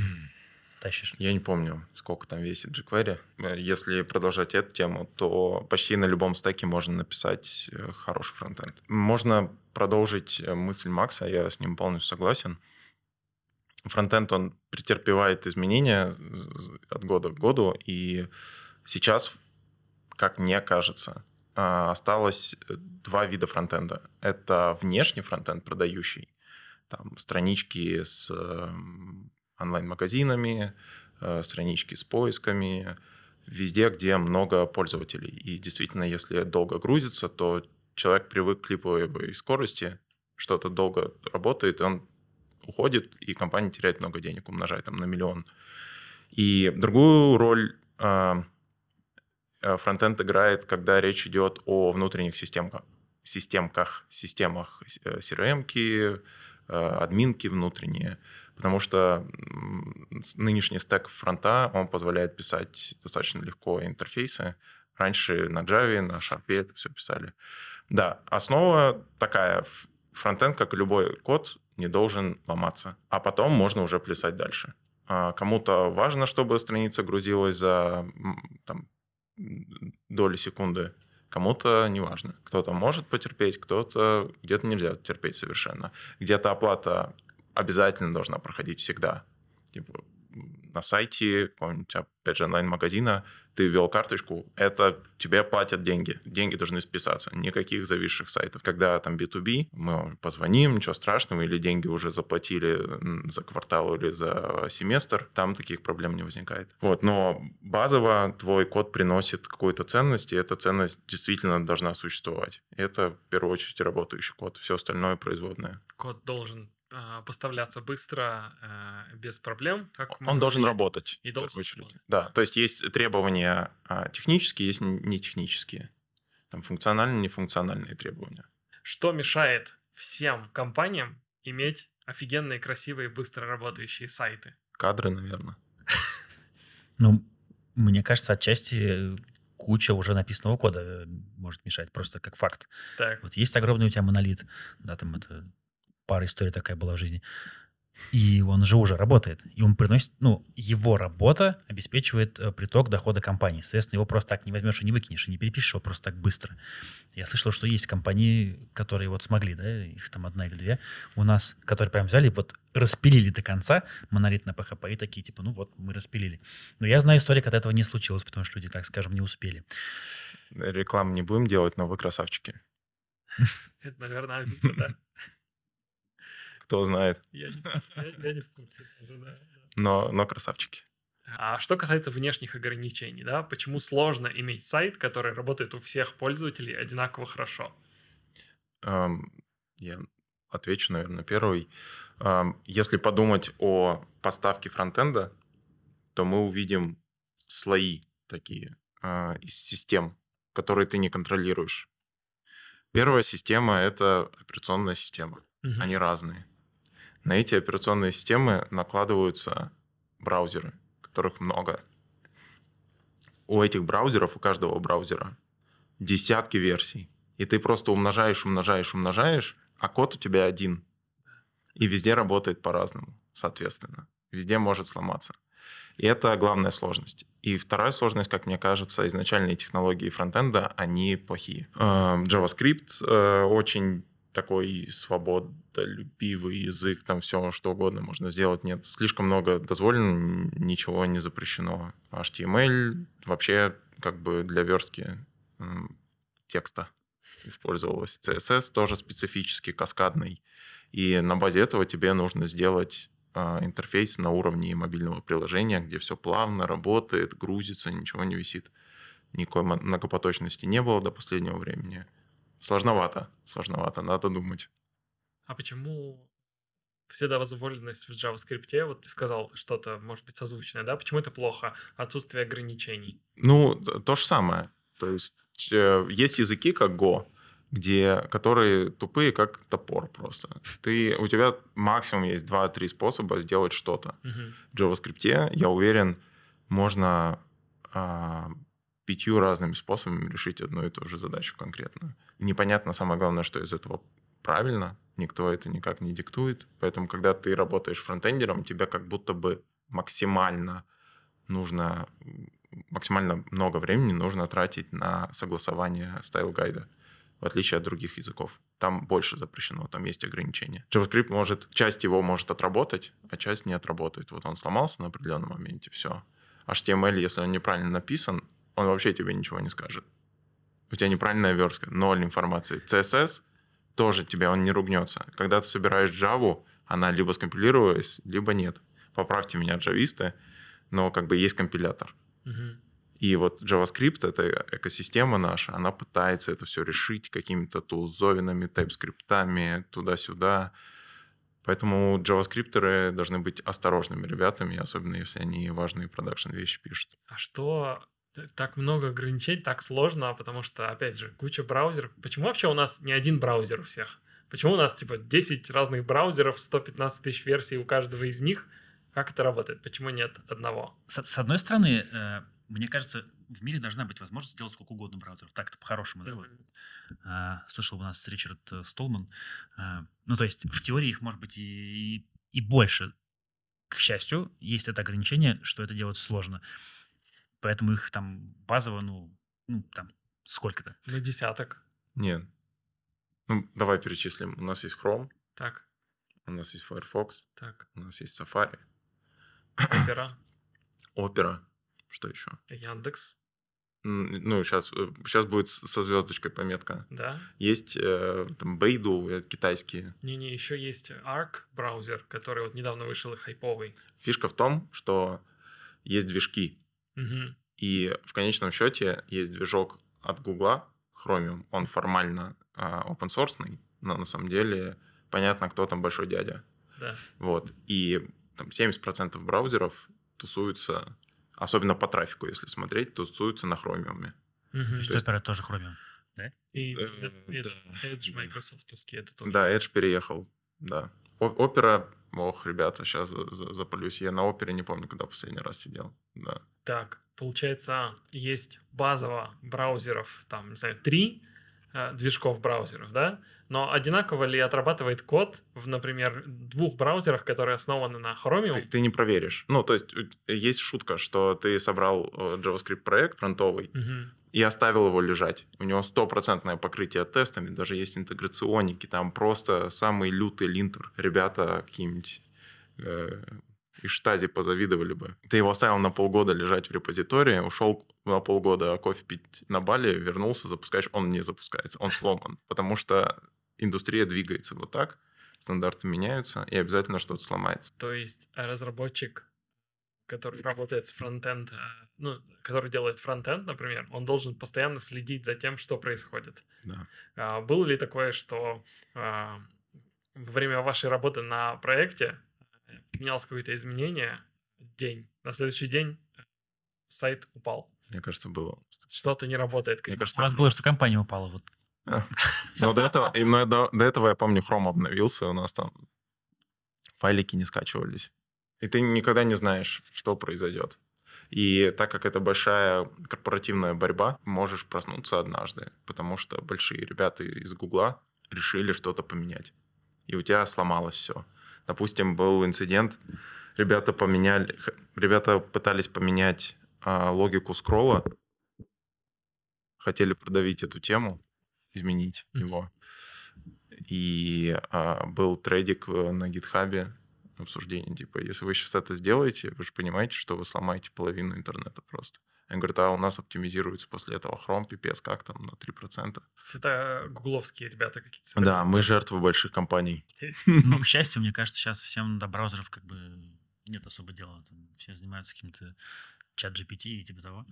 тащишь. Я не помню, сколько там весит jQuery. Э, если продолжать эту тему, то почти на любом стеке можно написать э, хороший фронтенд. Можно продолжить э, мысль Макса, я с ним полностью согласен. Фронтенд, он претерпевает изменения от года к году, и сейчас как мне кажется, а, осталось э, два вида фронтенда. Это внешний фронтенд продающий, там странички с эм, онлайн-магазинами, э, странички с поисками, везде, где много пользователей. И действительно, если долго грузится, то человек привык к клиповой скорости, что-то долго работает, и он уходит, и компания теряет много денег, умножает там на миллион. И другую роль а, фронтенд играет, когда речь идет о внутренних системках, системках, системах CRM, э, админки внутренние, потому что нынешний стек фронта, он позволяет писать достаточно легко интерфейсы. Раньше на Java, на Sharp это все писали. Да, основа такая, фронтенд, как и любой код, не должен ломаться. А потом можно уже плясать дальше. А кому-то важно, чтобы страница грузилась за там, доли секунды, кому-то не важно. Кто-то может потерпеть, кто-то где-то нельзя терпеть совершенно. Где-то оплата обязательно должна проходить всегда. Типа, на сайте опять же, онлайн-магазина, ты ввел карточку, это тебе платят деньги. Деньги должны списаться. Никаких зависших сайтов. Когда там B2B, мы позвоним, ничего страшного, или деньги уже заплатили за квартал или за семестр, там таких проблем не возникает. Вот, но базово твой код приносит какую-то ценность, и эта ценность действительно должна существовать. Это, в первую очередь, работающий код. Все остальное производное. Код должен поставляться быстро, э, без проблем. Как Он должен говорили. работать. И должен работать. Да, то есть есть требования а, технические, есть не технические. Там функциональные, нефункциональные требования. Что мешает всем компаниям иметь офигенные, красивые, быстро работающие сайты? Кадры, наверное. *laughs* Ну, мне кажется, отчасти куча уже написанного кода э, может мешать, просто как факт. Так. Вот есть огромный у тебя монолит, да, там это пара историй такая была в жизни. И он же уже работает. И он приносит, ну, его работа обеспечивает э, приток дохода компании. Соответственно, его просто так не возьмешь и не выкинешь, и не перепишешь его просто так быстро. Я слышал, что есть компании, которые вот смогли, да, их там одна или две у нас, которые прям взяли, вот распилили до конца монолит на PHP и такие, типа, ну вот, мы распилили. Но я знаю историю, когда этого не случилось, потому что люди, так скажем, не успели. Рекламу не будем делать, но вы красавчики. *laughs* Это, наверное, обидно, да. Кто знает. Я не, я, я не в курсе. Но, но красавчики. А что касается внешних ограничений, да, почему сложно иметь сайт, который работает у всех пользователей одинаково хорошо? Um, я отвечу, наверное, первый. Um, если подумать о поставке фронтенда, то мы увидим слои такие uh, из систем, которые ты не контролируешь. Первая система — это операционная система. Угу. Они разные. На эти операционные системы накладываются браузеры, которых много. У этих браузеров, у каждого браузера десятки версий. И ты просто умножаешь, умножаешь, умножаешь, а код у тебя один. И везде работает по-разному, соответственно. Везде может сломаться. И это главная сложность. И вторая сложность, как мне кажется, изначальные технологии фронтенда, они плохие. Эм, JavaScript э, очень такой свободолюбивый язык, там все что угодно можно сделать. Нет, слишком много дозволено, ничего не запрещено. HTML вообще как бы для верстки текста использовалось. CSS тоже специфически каскадный. И на базе этого тебе нужно сделать а, интерфейс на уровне мобильного приложения, где все плавно работает, грузится, ничего не висит. Никакой многопоточности не было до последнего времени. Сложновато, сложновато, надо думать. А почему вседозволенность в JavaScript, вот ты сказал что-то, может быть, созвучное, да? Почему это плохо? Отсутствие ограничений. Ну, то же самое. То есть э, есть языки, как Go, где, которые тупые, как топор просто. Ты, у тебя максимум есть 2-3 способа сделать что-то. Uh-huh. В JavaScript, я уверен, можно а, пятью разными способами решить одну и ту же задачу конкретную. Непонятно, самое главное, что из этого правильно, никто это никак не диктует. Поэтому, когда ты работаешь фронтендером, тебе как будто бы максимально нужно, максимально много времени нужно тратить на согласование стайл-гайда, в отличие от других языков. Там больше запрещено, там есть ограничения. JavaScript может, часть его может отработать, а часть не отработает. Вот он сломался на определенном моменте, все. HTML, если он неправильно написан, он вообще тебе ничего не скажет. У тебя неправильная верстка, ноль информации. CSS тоже тебе он не ругнется. Когда ты собираешь Java, она либо скомпилировалась, либо нет. Поправьте меня, джависты, но как бы есть компилятор. Угу. И вот JavaScript, эта экосистема наша, она пытается это все решить какими-то тулзовинами, тайп-скриптами, туда-сюда. Поэтому JavaScripтеры должны быть осторожными ребятами, особенно если они важные продакшн вещи пишут. А что так много ограничений, так сложно, потому что, опять же, куча браузеров. Почему вообще у нас не один браузер у всех? Почему у нас, типа, 10 разных браузеров, 115 тысяч версий у каждого из них? Как это работает? Почему нет одного? С, с одной стороны, э, мне кажется, в мире должна быть возможность сделать сколько угодно браузеров. Так-то по-хорошему, да? Вот. А, слышал у нас Ричард э, Столман. А, ну, то есть в теории их может быть и, и, и больше. К счастью, есть это ограничение, что это делать сложно. Поэтому их там базово, ну, ну там сколько-то? Ну, десяток. Нет. Ну, давай перечислим. У нас есть Chrome, Так, у нас есть Firefox, так. у нас есть Safari, Opera, *clears throat* Opera. Что еще? Яндекс, Ну, сейчас, сейчас будет с- со звездочкой пометка. да. Есть э, там Бейду, это китайские. Не-не, еще есть Arc браузер, который вот недавно вышел и хайповый. Фишка в том, что есть движки. Мгм. И в конечном счете есть движок от Гугла, Chromium. Он формально а, open source, но на самом деле понятно, кто там большой дядя. Да. Вот. И там 70% браузеров тусуются, особенно по трафику, если смотреть, тусуются на Chromium. Мгм. То есть Opera тоже Chromium. И Э, Ed- да. Edge это тоже. Да, Edge переехал, да. Опера, ох, ребята, сейчас запалюсь. Я на опере не помню, когда последний раз сидел. Да. Так, получается, есть базово браузеров, там, не знаю, три э, движков браузеров, да? Но одинаково ли отрабатывает код в, например, двух браузерах, которые основаны на Chromium? Ты, ты не проверишь. Ну, то есть есть шутка, что ты собрал э, JavaScript проект фронтовый Мгм. и оставил его лежать. У него стопроцентное покрытие тестами, даже есть интеграционники, там просто самый лютый линтер. Ребята какие-нибудь э, из штази позавидовали бы. Ты его оставил на полгода лежать в репозитории, ушел на полгода кофе пить на Бали, вернулся, запускаешь, он не запускается, он сломан. Потому что индустрия двигается вот так, стандарты меняются, и обязательно что-то сломается. То есть э, разработчик, который работает с фронтенд, э, ну, который делает фронтенд, например, он должен постоянно следить за тем, что происходит. Да. А, Было ли такое, что а, во время вашей работы на проекте э, менялось какое-то изменение, день, на следующий день э, сайт упал? Мне кажется, было. Что-то не работает. Мне кажется, У нас было, что компания упала. Вот. Но до этого, и- но до, до этого я помню, Chrome обновился, у нас там файлики не скачивались. И ты никогда не знаешь, что произойдет. И так как это большая корпоративная борьба, можешь проснуться однажды, потому что большие ребята из Гугла решили что-то поменять. И у тебя сломалось все. Допустим, был инцидент, ребята поменяли, ребята пытались поменять а, логику скролла, хотели продавить эту тему, изменить его. И а, был трейдик на гитхабе, обсуждение, типа, если вы сейчас это сделаете, вы же понимаете, что вы сломаете половину интернета просто. Я говорю, да, у нас оптимизируется после этого Chrome, пипец, как там, на 3%. Это гугловские ребята какие-то. Да, мы жертвы больших компаний. Но, к счастью, мне кажется, сейчас всем до браузеров как бы нет особо дела. Там все занимаются каким-то чат GPT и типа того.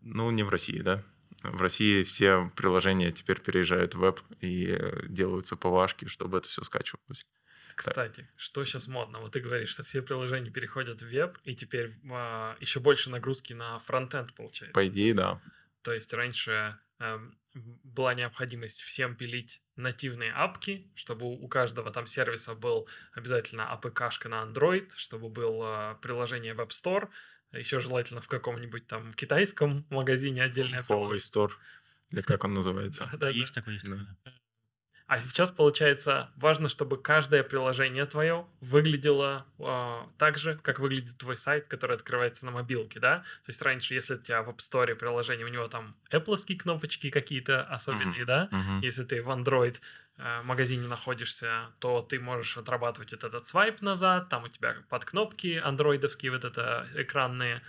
Ну, не в России, да. В России все приложения теперь переезжают в веб и э, делаются повашки, чтобы это все скачивалось. Кстати, что сейчас модно? Вот ты говоришь, что все приложения переходят в веб, и теперь а, еще больше нагрузки на фронтенд получается. По идее, да. То есть раньше эм, была необходимость всем пилить нативные апки, чтобы у каждого там сервиса был обязательно APK-шка на Android, чтобы было приложение Web Store, еще желательно в каком-нибудь там китайском магазине отдельное Huawei. Store, или как он называется. *laughs* Да, есть такое, есть Да. А сейчас, получается, важно, чтобы каждое приложение твое выглядело э, так же, как выглядит твой сайт, который открывается на мобилке, да? То есть раньше, если у тебя в App Store приложение, у него там Apple кнопочки какие-то особенные, да? Мгм. Если ты в Android э, магазине находишься, то ты можешь отрабатывать вот этот свайп назад, там у тебя под кнопки андроидовские вот это экранные, а,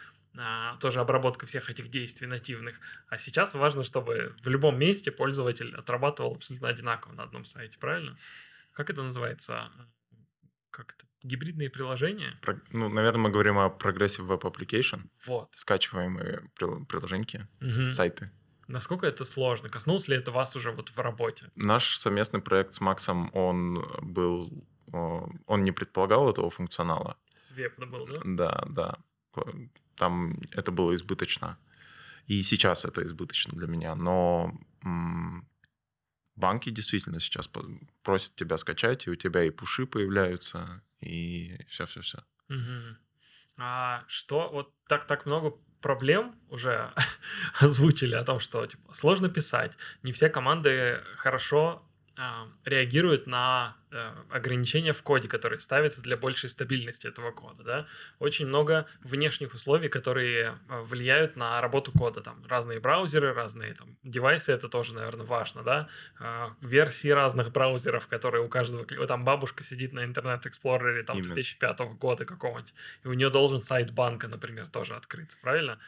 тоже обработка всех этих действий нативных. А сейчас важно, чтобы в любом месте пользователь отрабатывал абсолютно одинаково на одном сайте, правильно? Как это называется? Как это? Гибридные приложения? Про- Ну, наверное, мы говорим о Progressive Web Application, Вот. скачиваемые прил- приложеньки, Мгм. сайты. Насколько это сложно? Коснулось ли это вас уже вот в работе? Наш совместный проект с Максом, он был, он не предполагал этого функционала. Веб был, да? Да, да. Там это было избыточно. И сейчас это избыточно для меня. Но банки действительно сейчас просят тебя скачать, и у тебя и пуши появляются, и все-все-все. А что вот так так много проблем уже *laughs* озвучили о том, что типа, сложно писать, не все команды хорошо реагируют на э, ограничения в коде, которые ставятся для большей стабильности этого кода. Да? Очень много внешних условий, которые э, влияют на работу кода. Там разные браузеры, разные там, девайсы, это тоже, наверное, важно. Да? А, версии разных браузеров, которые у каждого... Там бабушка сидит на Internet Explorer там, 2005 года какого-нибудь, и у нее должен сайт банка, например, тоже открыться, правильно?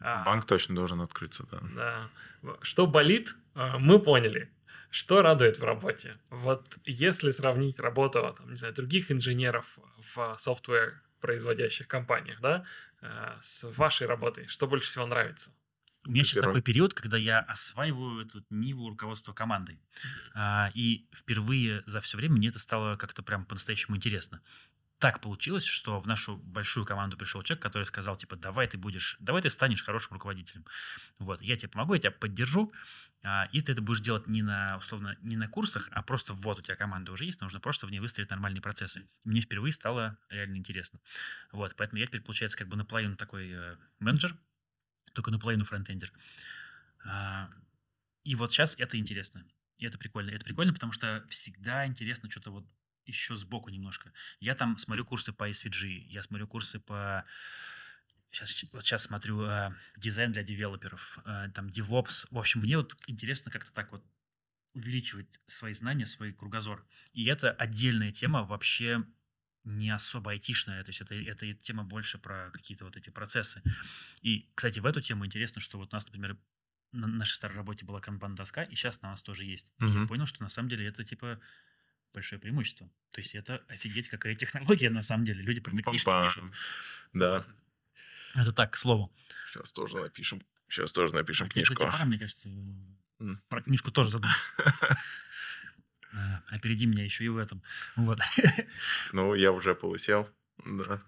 А, Банк точно должен открыться, да. Да. Что болит, мы поняли. Что радует в работе? Вот если сравнить работу, там, не знаю, других инженеров в software производящих компаниях, да, э, с вашей работой, что больше всего нравится? У меня сейчас такой период, когда я осваиваю эту ниву руководства командой. А, и впервые за все время мне это стало как-то прям по-настоящему интересно так получилось, что в нашу большую команду пришел человек, который сказал, типа, давай ты будешь, давай ты станешь хорошим руководителем. Вот, я тебе помогу, я тебя поддержу, и ты это будешь делать не на, условно, не на курсах, а просто вот у тебя команда уже есть, нужно просто в ней выстроить нормальные процессы. Мне впервые стало реально интересно. Вот, поэтому я теперь, получается, как бы наполовину такой э, менеджер, только наполовину фронтендер. А, и вот сейчас это интересно. И это прикольно. Это прикольно, потому что всегда интересно что-то вот еще сбоку немножко. Я там смотрю курсы по SVG, я смотрю курсы по... Сейчас, вот сейчас смотрю э, дизайн для девелоперов, э, там DevOps. В общем, мне вот интересно как-то так вот увеличивать свои знания, свой кругозор. И это отдельная тема, вообще не особо айтишная, то есть это, это тема больше про какие-то вот эти процессы. И, кстати, в эту тему интересно, что вот у нас, например, на нашей старой работе была канбан-доска, и сейчас на нас тоже есть. Mm-hmm. И я понял, что на самом деле это типа большое преимущество. То есть это офигеть какая технология на самом деле. Люди прям книжки пишут. Да. Это так, к слову. Сейчас тоже напишем. Сейчас тоже напишем а книжку. Пора, мне кажется, mm. про книжку тоже задуматься. *laughs* Опереди меня еще и в этом. Вот. Ну, я уже полысел. Да.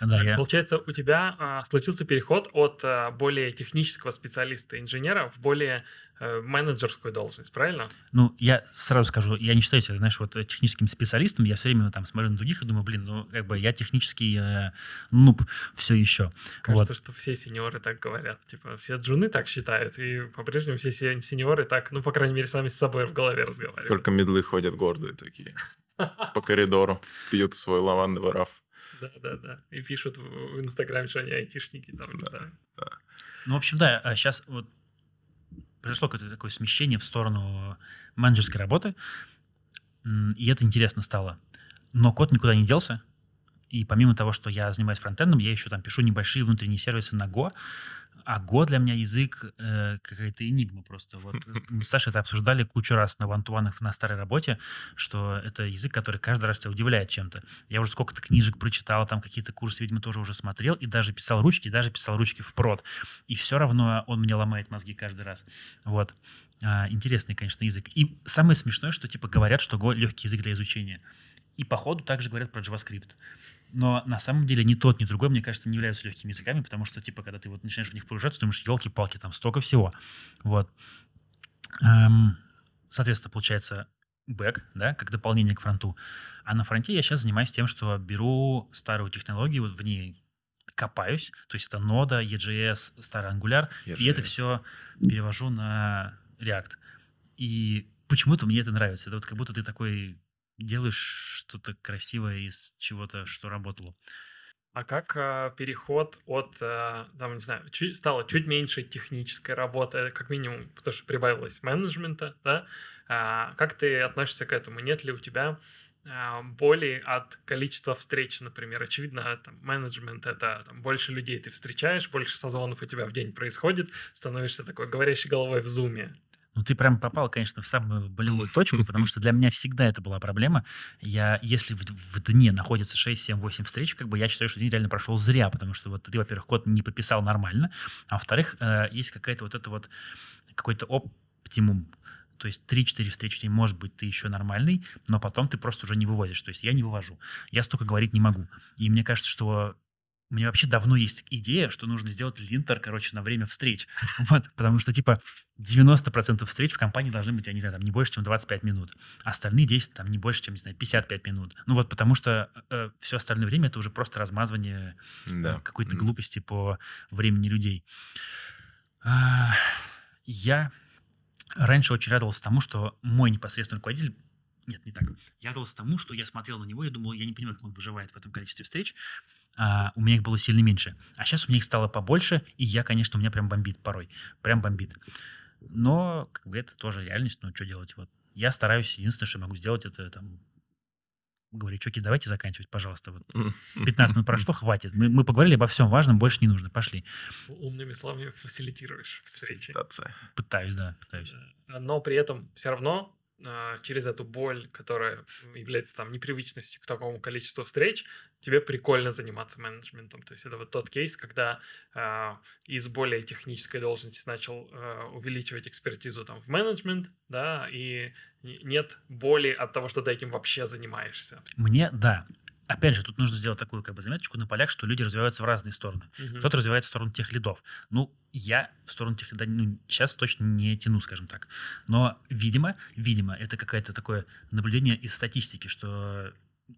Да, я... Получается, у тебя а, случился переход от а, более технического специалиста инженера в более а, менеджерскую должность, правильно? Ну, я сразу скажу, я не считаю себя, знаешь, вот техническим специалистом. Я все время там смотрю на других и думаю, блин, ну, как бы я технический э, нуб все еще. Кажется, вот. что все сеньоры так говорят. Типа, все джуны так считают, и по-прежнему все сеньоры так, ну, по крайней мере, сами с собой в голове разговаривают. Только медлы ходят гордые такие *laughs* по коридору, пьют свой лавандовый раф. Да, да, да. И пишут в Инстаграме, что они айтишники. Там, да, да. Ну, в общем, да, сейчас а вот произошло какое-то такое смещение в сторону менеджерской работы, и это интересно стало. Но код никуда не делся, и помимо того, что я занимаюсь фронтендом, я еще там пишу небольшие внутренние сервисы на Go, а Go для меня язык э, какая-то энигма просто. Вот *laughs* мы с Сашей это обсуждали кучу раз на вантуанах на старой работе, что это язык, который каждый раз тебя удивляет чем-то. Я уже сколько-то книжек прочитал, там какие-то курсы, видимо, тоже уже смотрел, и даже писал ручки, даже писал ручки в прод. И все равно он мне ломает мозги каждый раз. Вот. А, интересный, конечно, язык. И самое смешное, что типа говорят, что Go легкий язык для изучения. И по ходу также говорят про JavaScript. Но на самом деле ни тот, ни другой, мне кажется, не являются легкими языками, потому что, типа, когда ты вот начинаешь в них погружаться, думаешь, елки-палки, там столько всего. Вот. Эм, соответственно, получается бэк, да, как дополнение к фронту. А на фронте я сейчас занимаюсь тем, что беру старую технологию, вот в ней копаюсь, то есть это нода, EJS, старый Angular, EJS. и это все перевожу на React. И почему-то мне это нравится. Это вот как будто ты такой делаешь что-то красивое из чего-то, что работало. А как э, переход от, э, там, не знаю, чуть, стало чуть меньше технической работы, как минимум, потому что прибавилось менеджмента, да? А, как ты относишься к этому? Нет ли у тебя боли от количества встреч, например. Очевидно, там, менеджмент — это там, больше людей ты встречаешь, больше созвонов у тебя в день происходит, становишься такой говорящей головой в зуме. Ну, ты прям попал, конечно, в самую болевую точку, потому что для меня всегда это была проблема. Я, если в, в дне находится 6, 7, 8 встреч, как бы я считаю, что день реально прошел зря, потому что вот ты, во-первых, код не пописал нормально, а во-вторых, э, есть какая-то вот это вот, какой-то оптимум, то есть 3-4 встречи в день, может быть, ты еще нормальный, но потом ты просто уже не вывозишь. То есть я не вывожу. Я столько говорить не могу. И мне кажется, что у меня вообще давно есть идея, что нужно сделать линтер, короче, на время встреч. *laughs* Вот, потому что, типа, 90% встреч в компании должны быть, я не знаю, там не больше, чем 25 минут. Остальные 10, там не больше, чем, не знаю, 55 минут. Ну вот, потому что э, все остальное время это уже просто размазывание Да. э, какой-то глупости по времени людей. А, Я раньше очень радовался тому, что мой непосредственный руководитель нет, не так. Я радовался тому, что я смотрел на него и думал, я не понимаю, как он выживает в этом количестве встреч. А, у меня их было сильно меньше. А сейчас у меня их стало побольше, и я, конечно, у меня прям бомбит порой. Прям бомбит. Но как бы, это тоже реальность, ну что делать? Вот. Я стараюсь, единственное, что могу сделать, это там говорить, чуваки, давайте заканчивать, пожалуйста. Вот *laughs* 15 минут прошло, хватит. Мы, мы поговорили обо всем важном, больше не нужно. Пошли. Умными словами фасилитируешь встречи. Фасилитация. Пытаюсь, да, пытаюсь. Да. Но при этом все равно через эту боль, которая является там непривычностью к такому количеству встреч, тебе прикольно заниматься менеджментом. То есть это вот тот кейс, когда э, из более технической должности начал э, увеличивать экспертизу там в менеджмент, да, и нет боли от того, что ты этим вообще занимаешься. Мне, да. Опять же, тут нужно сделать такую как бы заметочку на полях, что люди развиваются в разные стороны. Мгм. Кто-то развивается в сторону тех лидов. Ну, я в сторону тех лидов ну, сейчас точно не тяну, скажем так. Но, видимо, видимо, это какое-то такое наблюдение из статистики, что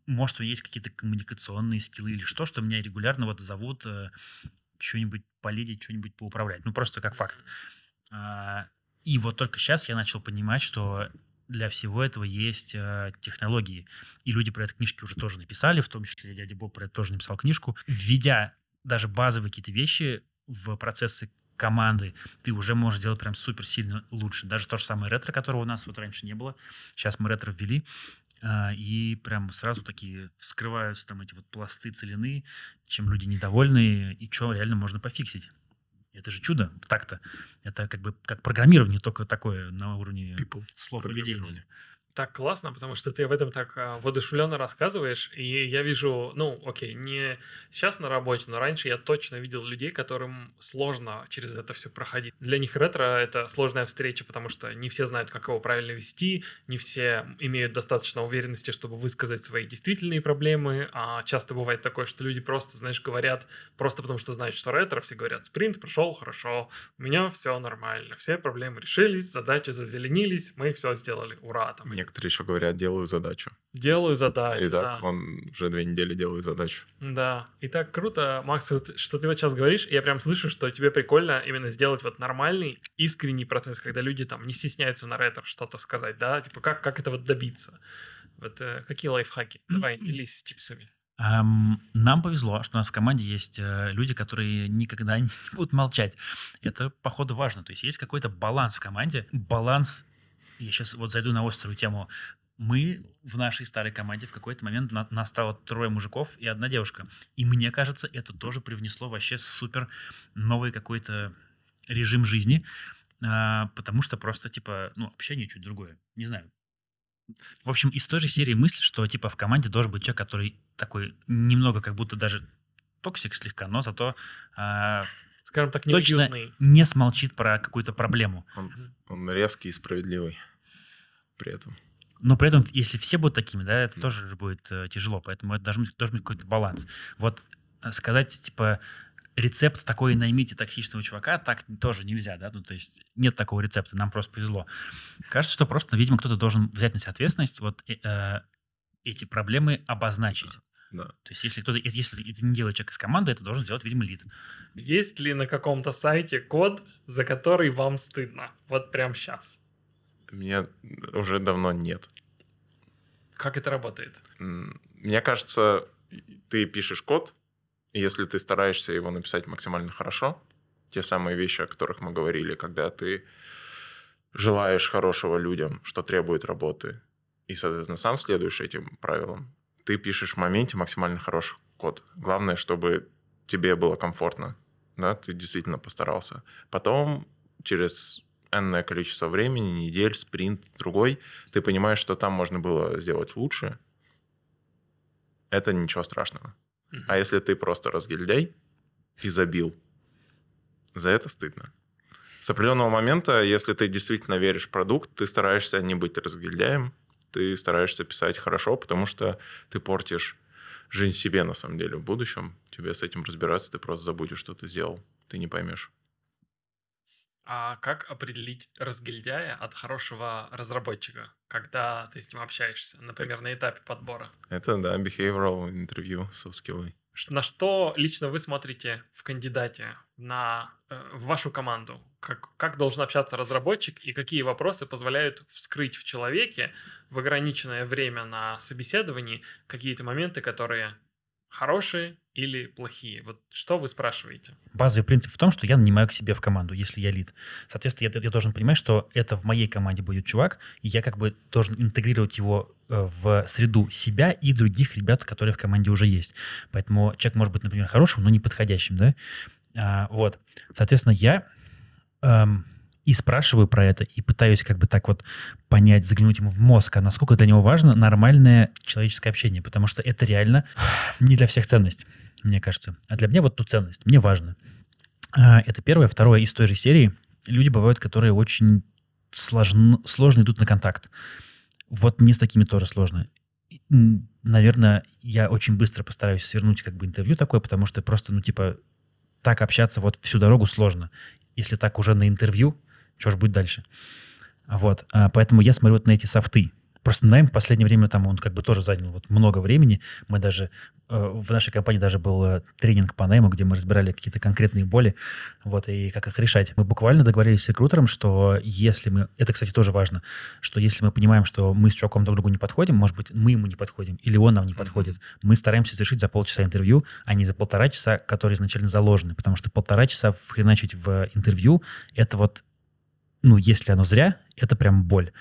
может, у меня есть какие-то коммуникационные скиллы или что, что меня регулярно вот зовут э, что-нибудь полидить, что-нибудь поуправлять. Ну, просто как факт. А, И вот только сейчас я начал понимать, что для всего этого есть э, технологии. И люди про это книжки уже тоже написали, в том числе дядя Боб про это тоже написал книжку. Введя даже базовые какие-то вещи в процессы команды, ты уже можешь делать прям супер сильно лучше. Даже то же самое ретро, которого у нас вот раньше не было. Сейчас мы ретро ввели. а, И прям сразу такие вскрываются там эти вот пласты целины, чем люди недовольны, и что реально можно пофиксить. Это же чудо так-то. Это как бы как программирование, только такое на уровне People. слов и людей. Так классно, потому что ты об этом так а, воодушевленно рассказываешь, и я вижу, ну, окей, не сейчас на работе, но раньше я точно видел людей, которым сложно через это все проходить. Для них ретро — это сложная встреча, потому что не все знают, как его правильно вести, не все имеют достаточно уверенности, чтобы высказать свои действительные проблемы, а часто бывает такое, что люди просто, знаешь, говорят, просто потому что знают, что ретро, все говорят, спринт прошел хорошо, у меня все нормально, все проблемы решились, задачи зазеленились, мы все сделали, ура, там, Некоторые еще говорят, делаю задачу. Делаю задачу. И да. так он уже две недели делает задачу. Да. И так круто, Макс, что ты вот сейчас говоришь, я прям слышу, что тебе прикольно именно сделать вот нормальный, искренний процесс, когда люди там не стесняются на ретро что-то сказать, да, типа как, как это вот добиться. Вот э, какие лайфхаки? Давай, делись типсами. Ам, Нам повезло, что у нас в команде есть э, люди, которые никогда *laughs* не будут молчать. Это, походу, важно. То есть есть какой-то баланс в команде. Баланс, я сейчас вот зайду на острую тему. Мы в нашей старой команде в какой-то момент на- нас стало трое мужиков и одна девушка. И мне кажется, это тоже привнесло вообще супер новый какой-то режим жизни, а, потому что просто, типа, ну, общение чуть другое. Не знаю. В общем, из той же серии мысль, что, типа, в команде должен быть человек, который такой немного как будто даже токсик слегка, но зато а, Скажем так, Точно. неуютный. не смолчит про какую-то проблему. Он, он резкий и справедливый при этом. Но при этом, если все будут такими, да, это тоже же будет э, тяжело. Поэтому это должен быть, должен быть какой-то баланс. Вот э, сказать, типа, рецепт такой наймите токсичного чувака, так тоже нельзя, да, ну, то есть нет такого рецепта, нам просто повезло. Кажется, что просто, видимо, кто-то должен взять на себя ответственность, вот э, э, эти проблемы обозначить. Да. То есть если кто-то, если это не делает человек из команды, это должен сделать, видимо, лид. Есть ли на каком-то сайте код, за который вам стыдно? Вот прям сейчас. Мне уже давно нет. Как это работает? Мне кажется, ты пишешь код, и если ты стараешься его написать максимально хорошо, те самые вещи, о которых мы говорили, когда ты желаешь хорошего людям, что требует работы, и, соответственно, сам следуешь этим правилам, ты пишешь в моменте максимально хороший код. Главное, чтобы тебе было комфортно, да, ты действительно постарался. Потом, через энное количество времени, недель, спринт, другой, ты понимаешь, что там можно было сделать лучше, это ничего страшного. Мгм. А если ты просто разгильдяй и забил, за это стыдно. С определенного момента, если ты действительно веришь в продукт, ты стараешься не быть разгильдяем, ты стараешься писать хорошо, потому что ты портишь жизнь себе, на самом деле, в будущем. Тебе с этим разбираться, ты просто забудешь, что ты сделал. Ты не поймешь. А как определить разгильдяя от хорошего разработчика, когда ты с ним общаешься, например, на этапе подбора? Это, да, behavioral интервью, soft skills. На что лично вы смотрите в кандидате на э, в вашу команду? Как, как должен общаться разработчик и какие вопросы позволяют вскрыть в человеке в ограниченное время на собеседовании какие-то моменты, которые хорошие или плохие? Вот что вы спрашиваете? Базовый принцип в том, что я нанимаю к себе в команду, если я лид. Соответственно, я, я должен понимать, что это в моей команде будет чувак, и я как бы должен интегрировать его э, в среду себя и других ребят, которые в команде уже есть. Поэтому человек может быть, например, хорошим, но не подходящим, да? А, вот. Соответственно, я эм, и спрашиваю про это, и пытаюсь как бы так вот понять, заглянуть ему в мозг, а насколько для него важно нормальное человеческое общение, потому что это реально не для всех ценность, мне кажется. А для меня вот ту ценность, мне важно. А, это первое. Второе, из той же серии люди бывают, которые очень сложно, сложно идут на контакт. Вот мне с такими тоже сложно. Наверное, я очень быстро постараюсь свернуть как бы интервью такое, потому что просто, ну, типа, так общаться вот всю дорогу сложно. Если так уже на интервью, что же будет дальше? Вот, а, поэтому я смотрю вот на эти софты. Просто найм в последнее время там он как бы тоже занял вот много времени. Мы даже э, в нашей компании даже был э, тренинг по найму, где мы разбирали какие-то конкретные боли, вот, и как их решать. Мы буквально договорились с рекрутером, что если мы, это, кстати, тоже важно, что если мы понимаем, что мы с чуваком друг другу не подходим, может быть, мы ему не подходим, или он нам не подходит, мы стараемся завершить за полчаса интервью, а не за полтора часа, которые изначально заложены, потому что полтора часа хреначить в интервью, это вот ну, если оно зря, это прям боль.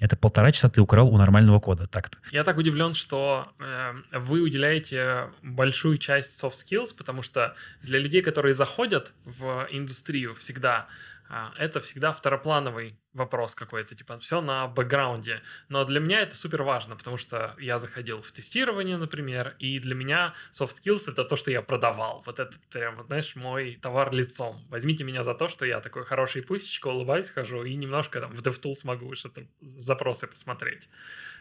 Это полтора часа ты украл у нормального кода, так-то. Я так удивлен, что э, вы уделяете большую часть soft skills, потому что для людей, которые заходят в индустрию всегда, а, это всегда второплановый вопрос какой-то, типа все на бэкграунде. Но для меня это супер важно, потому что я заходил в тестирование, например, и для меня soft skills это то, что я продавал. Вот это прям, знаешь, мой товар лицом. Возьмите меня за то, что я такой хороший пусечка, улыбаюсь, хожу и немножко там в DevTools могу что-то запросы посмотреть.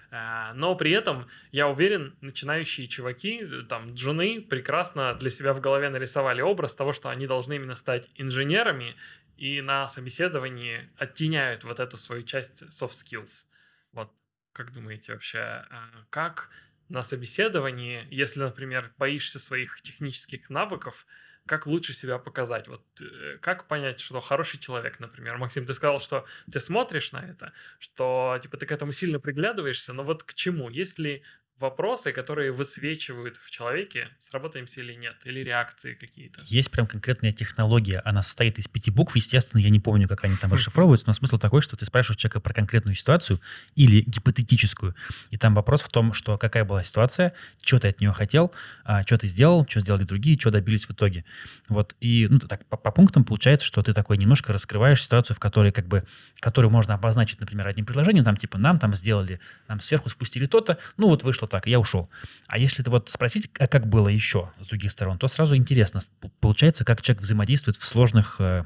А, но при этом, я уверен, начинающие чуваки, там, джуны, прекрасно для себя в голове нарисовали образ того, что они должны именно стать инженерами, и на собеседовании оттеняют вот эту свою часть soft skills. Вот как думаете вообще, а, как на собеседовании, если, например, боишься своих технических навыков, как лучше себя показать? Вот э, как понять, что хороший человек, например? Максим, ты сказал, что ты смотришь на это, что типа ты к этому сильно приглядываешься, но вот к чему? Есть ли вопросы, которые высвечивают в человеке, сработаемся или нет, или реакции какие-то. Есть прям конкретная технология, она состоит из пяти букв, естественно, я не помню, как они там расшифровываются, но смысл такой, что ты спрашиваешь человека про конкретную ситуацию или гипотетическую, и там вопрос в том, что какая была ситуация, что ты от нее хотел, а, что ты сделал, что сделали другие, что добились в итоге. Вот, и ну, так по, по пунктам получается, что ты такой немножко раскрываешь ситуацию, в которой как бы, которую можно обозначить, например, одним предложением, там типа нам там сделали, нам сверху спустили то-то, ну вот вышло так, я ушел. А если ты вот спросить, а как было еще с других сторон, то сразу интересно. Получается, как человек взаимодействует в сложных э,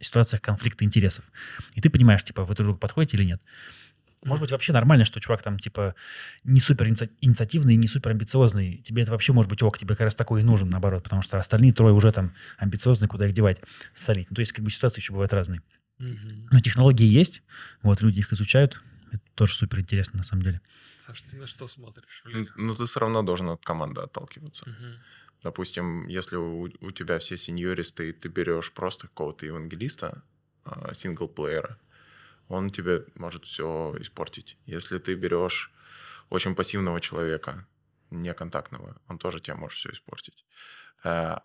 ситуациях конфликта интересов. И ты понимаешь, типа, вы друг другу подходите или нет. Может быть, вообще нормально, что чувак там, типа, не супер инициативный, не супер амбициозный. Тебе это вообще может быть ок, тебе как раз такой и нужен, наоборот, потому что остальные трое уже там амбициозные, куда их девать, солить. Ну, то есть, как бы ситуации еще бывают разные. Но технологии есть, вот, люди их изучают, это тоже супер интересно на самом деле. Саш, ты на что смотришь? Ну, ты все равно должен от команды отталкиваться. Угу. Допустим, если у, у тебя все сеньористы, и ты берешь просто какого-то евангелиста, а, синглплеера, он тебе может все испортить. Если ты берешь очень пассивного человека, неконтактного, он тоже тебе может все испортить. Э,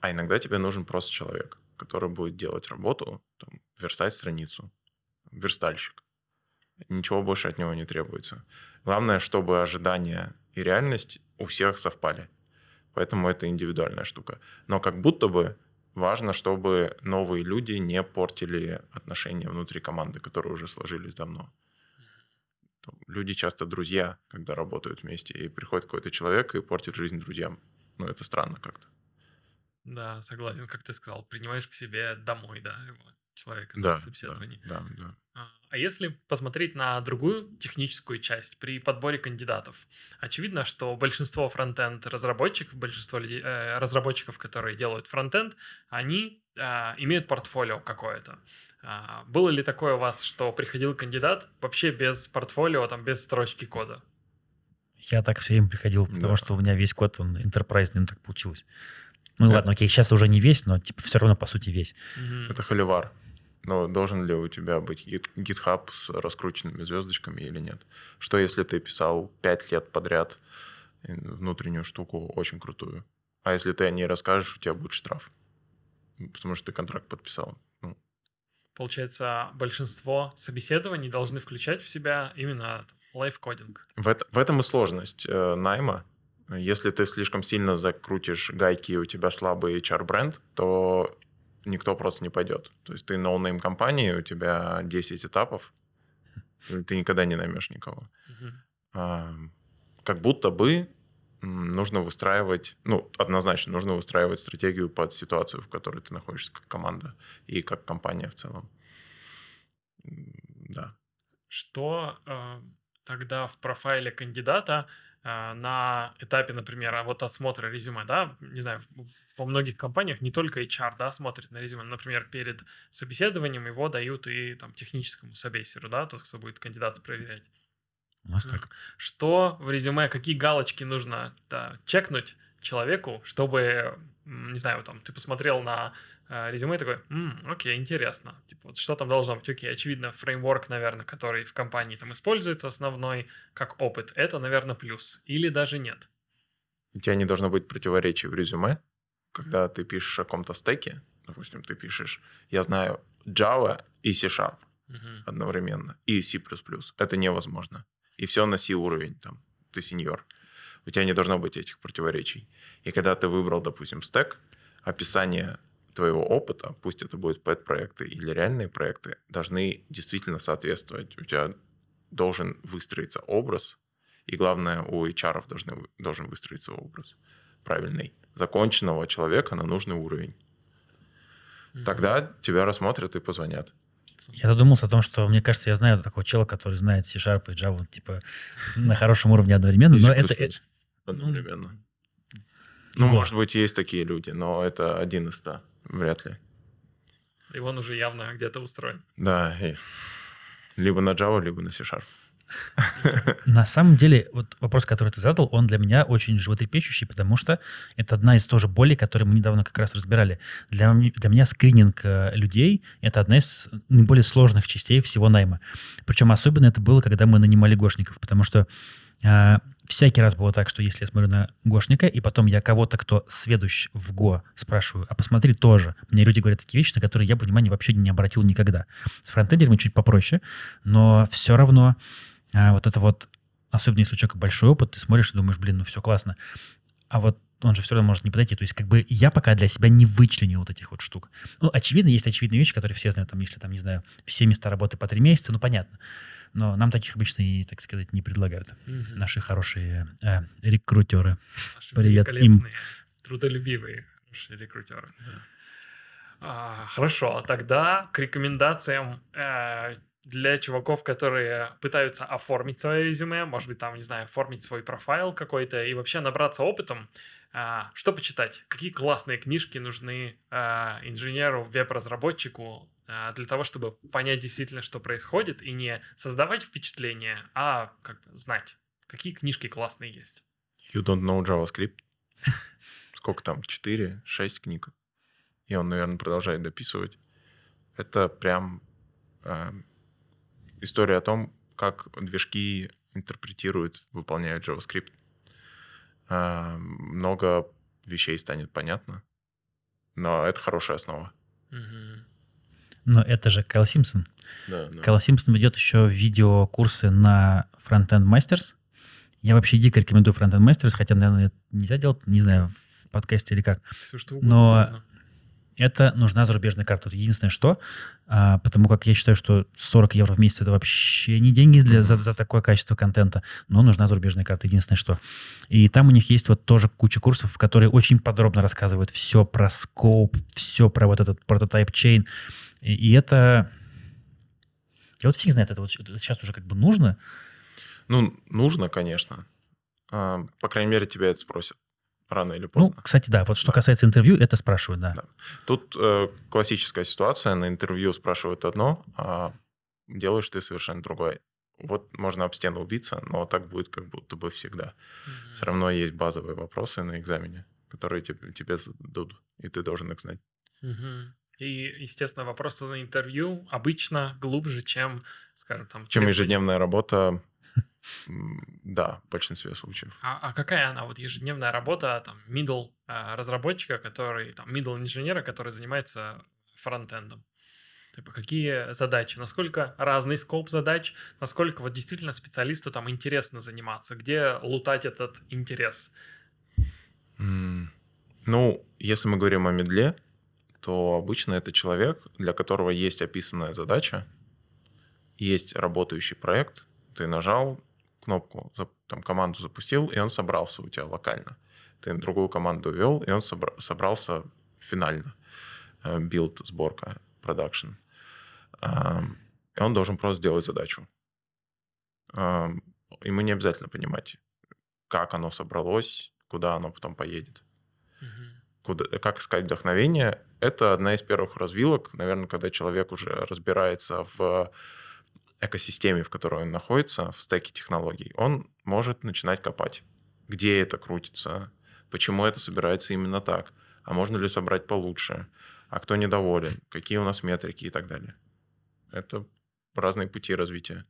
а иногда тебе нужен просто человек, который будет делать работу, там, верстать страницу, верстальщик. Ничего больше от него не требуется. Главное, чтобы ожидания и реальность у всех совпали. Поэтому это индивидуальная штука. Но как будто бы важно, чтобы новые люди не портили отношения внутри команды, которые уже сложились давно. Люди часто друзья, когда работают вместе, и приходит какой-то человек и портит жизнь друзьям. Ну, это странно как-то. Да, согласен, как ты сказал, принимаешь к себе домой, да, человека да, на собеседовании. Да, да, да. А если посмотреть на другую техническую часть при подборе кандидатов, очевидно, что большинство фронтенд разработчиков, большинство людей, э, разработчиков, которые делают фронтенд, они э, имеют портфолио какое-то. Э, было ли такое у вас, что приходил кандидат вообще без портфолио, там без строчки кода? Я так все время приходил, потому Да. что у меня весь код, он enterprise, ну так получилось. Ну Да. ладно, окей, сейчас уже не весь, но типа все равно по сути весь. Это холивар. Но должен ли у тебя быть GitHub с раскрученными звездочками или нет? Что если ты писал пять лет подряд э, внутреннюю штуку очень крутую? А если ты о ней расскажешь, у тебя будет штраф. Потому что ты контракт подписал. Ну, Получается, большинство собеседований должны включать в себя именно лайфкодинг. в, это- в этом и сложность э, найма. Если ты слишком сильно закрутишь гайки, и у тебя слабый HR-бренд, то никто просто не пойдет. То есть ты no name компании, у тебя 10 этапов, ты никогда не наймешь никого. Как будто бы нужно выстраивать, ну, однозначно, нужно выстраивать стратегию под ситуацию, в которой ты находишься как команда и как компания в целом. Да. Что э, тогда в профайле кандидата на этапе, например, а вот отсмотра резюме, да, не знаю, во многих компаниях не только HR, да, смотрит на резюме, например, перед собеседованием его дают и там техническому собессеру, да, тот, кто будет кандидата проверять. У нас так. Что в резюме, какие галочки нужно да, чекнуть человеку, чтобы, не знаю, там, ты посмотрел на э, резюме и такой, «М, окей, интересно. Типа, вот что там должно быть? Окей, очевидно, фреймворк, наверное, который в компании там используется основной, как опыт, это, наверное, плюс. Или даже нет. У тебя не должно быть противоречий в резюме, когда ты пишешь о каком-то стеке, допустим, ты пишешь, я знаю Java и C-Sharp Мгм. одновременно, и C++. Это невозможно. И все на C уровень, там, ты сеньор. У тебя не должно быть этих противоречий. И когда ты выбрал, допустим, стек, описание твоего опыта, пусть это будут пэт-проекты или реальные проекты, должны действительно соответствовать. У тебя должен выстроиться образ, и главное, у HR должны, вы- должен выстроиться образ правильный, законченного человека на нужный уровень. Мгм. Тогда тебя рассмотрят и позвонят. Я задумался о том, что, мне кажется, я знаю такого чела, который знает C-Sharp и Java, типа, на хорошем уровне одновременно, но это... э, одновременно. Ну, Егор. может быть, есть такие люди, но это один из ста. Вряд ли. И он уже явно где-то устроен. Да, и либо на Java, либо на C-Sharp. *laughs* На самом деле, вот вопрос, который ты задал, он для меня очень животрепещущий, потому что это одна из тоже болей, которые мы недавно как раз разбирали. Для, для меня скрининг э, людей — это одна из наиболее сложных частей всего найма. Причем особенно это было, когда мы нанимали гошников, потому что э, всякий раз было так, что если я смотрю на гошника, и потом я кого-то, кто сведущ в ГО, спрашиваю, а посмотри тоже. Мне люди говорят такие вещи, на которые я бы внимания вообще не обратил никогда. С фронтендерами чуть попроще, но все равно а, вот это вот, особенно если у человека большой опыт, ты смотришь и думаешь, блин, ну все классно. А вот он же все равно может не подойти. То есть как бы я пока для себя не вычленил вот этих вот штук. Ну, очевидно, есть очевидные вещи, которые все знают, там, если там, не знаю, все места работы по три месяца, ну, понятно. Но нам таких обычно и, так сказать, не предлагают. Мгм. Наши хорошие э, рекрутеры. Наши Привет им. трудолюбивые хорошие рекрутеры. А, хорошо, тогда к рекомендациям э, для чуваков, которые пытаются оформить свое резюме, может быть, там, не знаю, оформить свой профайл какой-то и вообще набраться опытом. А, что почитать? Какие классные книжки нужны а, инженеру, веб-разработчику а, для того, чтобы понять действительно, что происходит, и не создавать впечатление, а как бы знать, какие книжки классные есть. You don't know JavaScript. *laughs* Сколько там? 4, 6 книг. И он, наверное, продолжает дописывать. Это прям э, история о том, как движки интерпретируют, выполняют JavaScript. Э, много вещей станет понятно. Но это хорошая основа. Мгм. Но это же Кайл Симпсон. Да, да. Кайл Симпсон ведет еще видеокурсы на Frontend Masters. Я вообще дико рекомендую Frontend Masters, хотя, наверное, это нельзя делать, не знаю, в подкасте или как. Всё, что угодно Но можно. это нужна зарубежная карта. Вот единственное, что, а, потому как я считаю, что 40 евро в месяц это вообще не деньги для, за, за такое качество контента, но нужна зарубежная карта. Единственное, что. И там у них есть вот тоже куча курсов, которые очень подробно рассказывают все про скоп, все про вот этот прототип чейн. И, и это... Я вот фиг знает, это вот сейчас уже как бы нужно. Ну, нужно, конечно. А, по крайней мере, тебя это спросят рано или Ну, поздно. кстати, да, вот что Да. касается интервью, это спрашивают, да. Да. Тут э, классическая ситуация. На интервью спрашивают одно, а делаешь ты совершенно другое. Вот можно об стену убиться, но так будет как будто бы всегда. Все равно есть базовые вопросы на экзамене, которые тебе, тебе зададут, и ты должен их знать. Мгм. И, естественно, вопросы на интервью обычно глубже, чем, скажем, там... Чем ежедневная работа, да, в большинстве случаев. А, а какая она, вот ежедневная работа, там, middle а, разработчика, который, там, middle инженера, который занимается фронтендом? Типа, какие задачи, насколько разный скоп задач, насколько вот действительно специалисту там интересно заниматься, где лутать этот интерес? М, Ну, если мы говорим о мидле, то обычно это человек, для которого есть описанная задача, есть работающий проект, ты нажал кнопку, там команду запустил, и он собрался у тебя локально. Ты другую команду ввел, и он собра- собрался финально. Э, Build, сборка, продакшн. Ам, И он должен просто сделать задачу. Ему не обязательно понимать, как оно собралось, куда оно потом поедет Мгм. Куда, как искать вдохновение, это одна из первых развилок, наверное, когда человек уже разбирается в экосистеме, в которой он находится, в стеке технологий, он может начинать копать. Где это крутится, почему это собирается именно так, а можно ли собрать получше, а кто недоволен, какие у нас метрики и так далее. Это разные пути развития.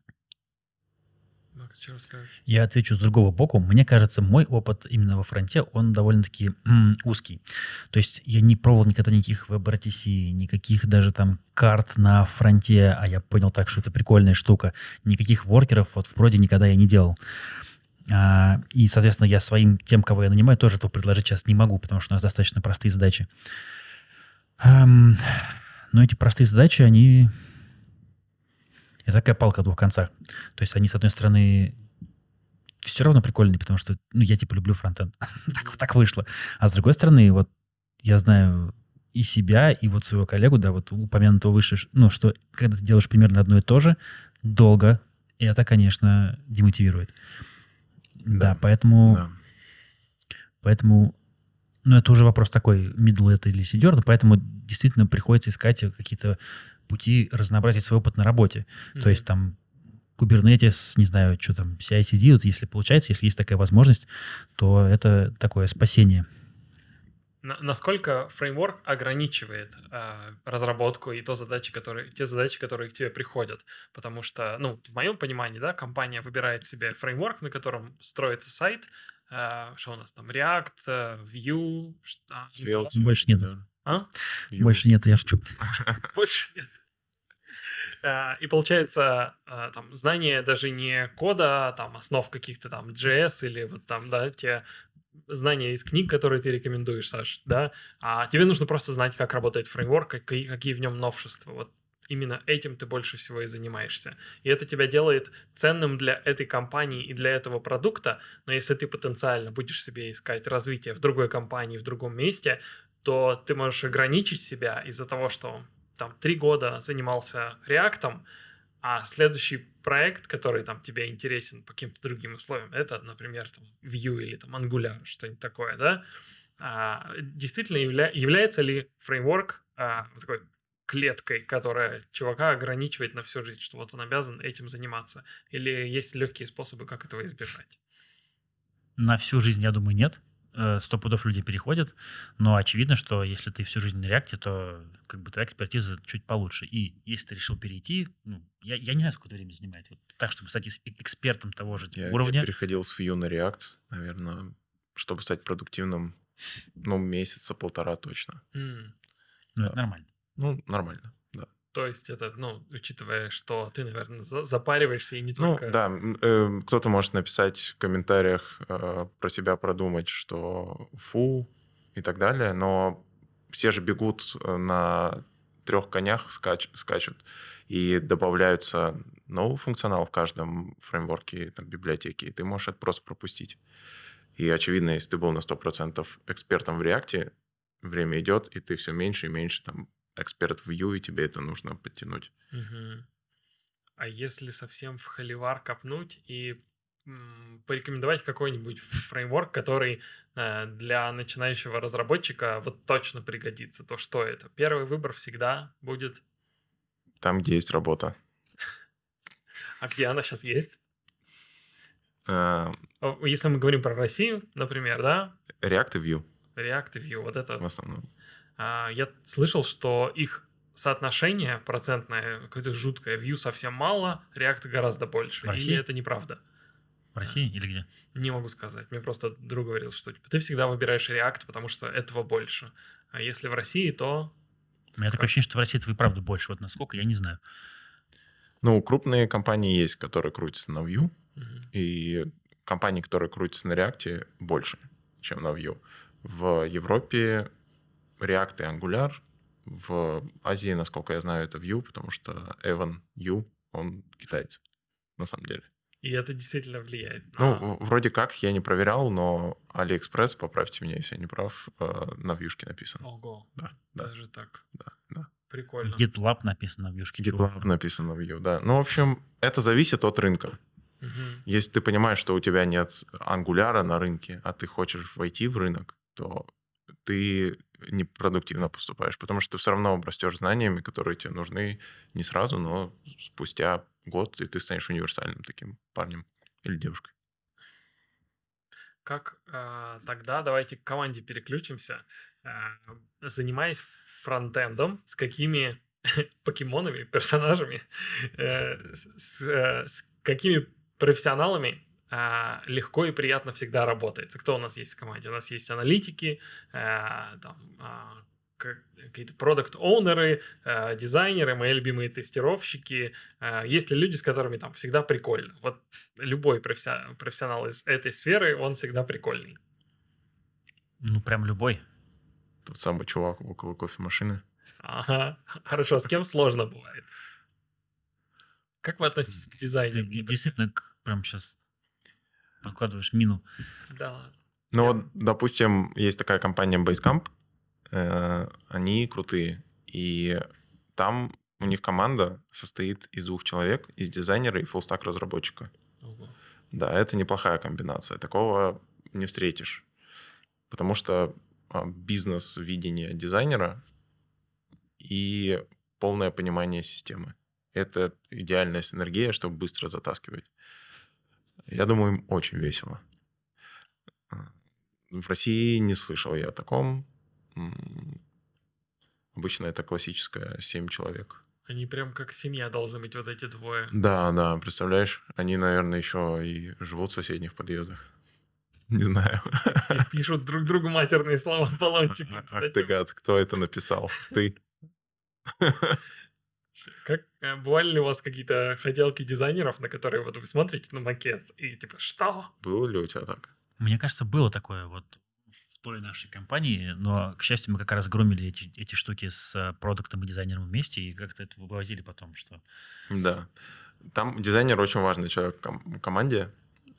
Макс, что расскажешь? Я отвечу с другого боку. Мне кажется, мой опыт именно во фронте, он довольно-таки узкий. То есть я не пробовал никогда никаких WebRTC, никаких даже там карт на фронте, а я понял так, что это прикольная штука. Никаких воркеров вот в проде никогда я не делал. А, и, соответственно, я своим, тем, кого я нанимаю, тоже этого предложить сейчас не могу, потому что у нас достаточно простые задачи. Ам, но эти простые задачи, они... Это такая палка о двух концах. То есть они, с одной стороны, все равно прикольные, потому что ну, я типа люблю фронтенд. *laughs* так, так вышло. А с другой стороны, вот я знаю и себя, и вот своего коллегу, да, вот упомянутого выше, ну, что когда ты делаешь примерно одно и то же, долго, и это, конечно, демотивирует. Да, Да. поэтому, Да. поэтому, ну, это уже вопрос такой, middle это или senior, но поэтому действительно приходится искать какие-то пути разнообразить свой опыт на работе. То есть там Kubernetes, не знаю, что там, CI-CD, вот если получается, если есть такая возможность, то это такое спасение. На- насколько фреймворк ограничивает э, разработку и то задачи, которые, те задачи, которые к тебе приходят? Потому что, ну, в моем понимании, да, компания выбирает себе фреймворк, на котором строится сайт, э, что у нас там, React, э, Vue, что- а, Svelte, Больше нет. да. А? Vue. Больше нет, я шучу. *laughs* Больше нет. А, И получается, а, там, знание даже не кода, а там, основ каких-то там JS или вот там, да, те знания из книг, которые ты рекомендуешь, Саш, да, а тебе нужно просто знать, как работает фреймворк, какие, какие в нем новшества. Вот именно этим ты больше всего и занимаешься. И это тебя делает ценным для этой компании и для этого продукта, но если ты потенциально будешь себе искать развитие в другой компании, в другом месте, то ты можешь ограничить себя из-за того, что там три года занимался реактом, а следующий проект, который там тебе интересен по каким-то другим условиям, это, например, там Vue или там Angular, что-нибудь такое, да? А, действительно явля- является ли фреймворк а, такой клеткой, которая чувака ограничивает на всю жизнь, что вот он обязан этим заниматься? Или есть легкие способы, как этого избежать? На всю жизнь, я думаю, нет. Э, Сто пудов люди переходят, но очевидно, что если ты всю жизнь на реакте, то как бы твоя экспертиза чуть получше. И если ты решил перейти, ну, я, я не знаю, сколько времени занимает. Вот так, чтобы стать экспертом того же Я, я уровня. переходил с Vue на React, наверное, чтобы стать продуктивным, ну, месяца полтора точно. М, Ну, это нормально. Ну, нормально. То есть это, ну, учитывая, что ты, наверное, за- запариваешься и не Ну, только... да, м, э, кто-то может написать в комментариях, э, про себя продумать, что фу и так далее, но все же бегут э, на трех конях, скач- скачут, и добавляются новый функционал в каждом фреймворке, там, библиотеке, и ты можешь это просто пропустить. И очевидно, если ты был на 100% экспертом в React, время идет, и ты все меньше и меньше там эксперт в Vue, и тебе это нужно подтянуть. Мгм. А если совсем в холивар копнуть и порекомендовать какой-нибудь фреймворк, который э, для начинающего разработчика вот точно пригодится, то что это? Первый выбор всегда будет... Там, где есть работа. *laughs* А где она сейчас есть? Э, Если мы говорим про Россию, например, да, React и Vue React и Vue, вот это в основном. А, Я слышал, что их соотношение процентное какое-то жуткое. Vue совсем мало, React гораздо больше. В России? Или это неправда? В России или где? Не могу сказать. Мне просто друг говорил, что типа, ты всегда выбираешь React, потому что этого больше. А если в России, то... У меня Как? такое ощущение, что в России этого и правда больше. Вот насколько, я не знаю. Ну, крупные компании есть, которые крутятся на Vue, Мгм. и компании, которые крутятся на React, больше, чем на Vue. В Европе React и Angular, в Азии, насколько я знаю, это Vue, потому что Эван Ю, он китаец, на самом деле. И это действительно влияет. Ну, на- в- вроде как, я не проверял, но AliExpress, поправьте меня, если я не прав, э, на вьюшке написано. Ого, Да, да, даже так. да, да. Прикольно. GitLab написано в вьюшке. GitLab написано в Vue, да. Ну, в общем, это зависит от рынка. Мгм. Если ты понимаешь, что у тебя нет ангуляра на рынке, а ты хочешь войти в рынок, то ты непродуктивно поступаешь, потому что ты все равно обрастешь знаниями, которые тебе нужны не сразу, но спустя год, и ты станешь универсальным таким парнем или девушкой. Как а, тогда давайте к команде переключимся. А, занимаясь фронтендом, с какими *laughs* покемонами, персонажами, э, с, э, с какими профессионалами легко и приятно всегда работается. Кто у нас есть в команде? У нас есть аналитики, а, там, а, как- какие-то продукт-оунеры, а, дизайнеры, мои любимые тестировщики. А, Есть ли люди, с которыми там всегда прикольно? Вот любой професси- профессионал из этой сферы, он всегда прикольный. Ну, прям любой. Тот самый чувак около кофемашины. Ага, хорошо, с кем сложно бывает? Как вы относитесь к дизайну? Действительно, прям сейчас подкладываешь мину. Да. Ну Я- вот, допустим, есть такая компания Basecamp, э, они крутые, и там у них команда состоит из двух человек, из дизайнера и фуллстак разработчика. Ого. Да, это неплохая комбинация. Такого не встретишь. Потому что а, бизнес-видение дизайнера и полное понимание системы. Это идеальная синергия, чтобы быстро затаскивать. Я думаю, им очень весело. А, В России не слышал я о таком. Обычно это классическое 7 человек. Они прям как семья должны быть, вот эти двое. Да, да, представляешь, они, наверное, еще и живут в соседних подъездах. *laughs* Не знаю. И пишут друг другу матерные слова баллончики. *laughs* Ах ты гад, кто это написал? Ты. *laughs* Как, э, бывали ли у вас какие-то хотелки дизайнеров, на которые вот вы смотрите на макет и типа, что? Было ли у тебя так? Мне кажется, было такое вот в той нашей компании, но, к счастью, мы как раз громили эти, эти штуки с продуктом и дизайнером вместе и как-то это вывозили потом, что Да. Там дизайнер очень важный человек в ком- команде,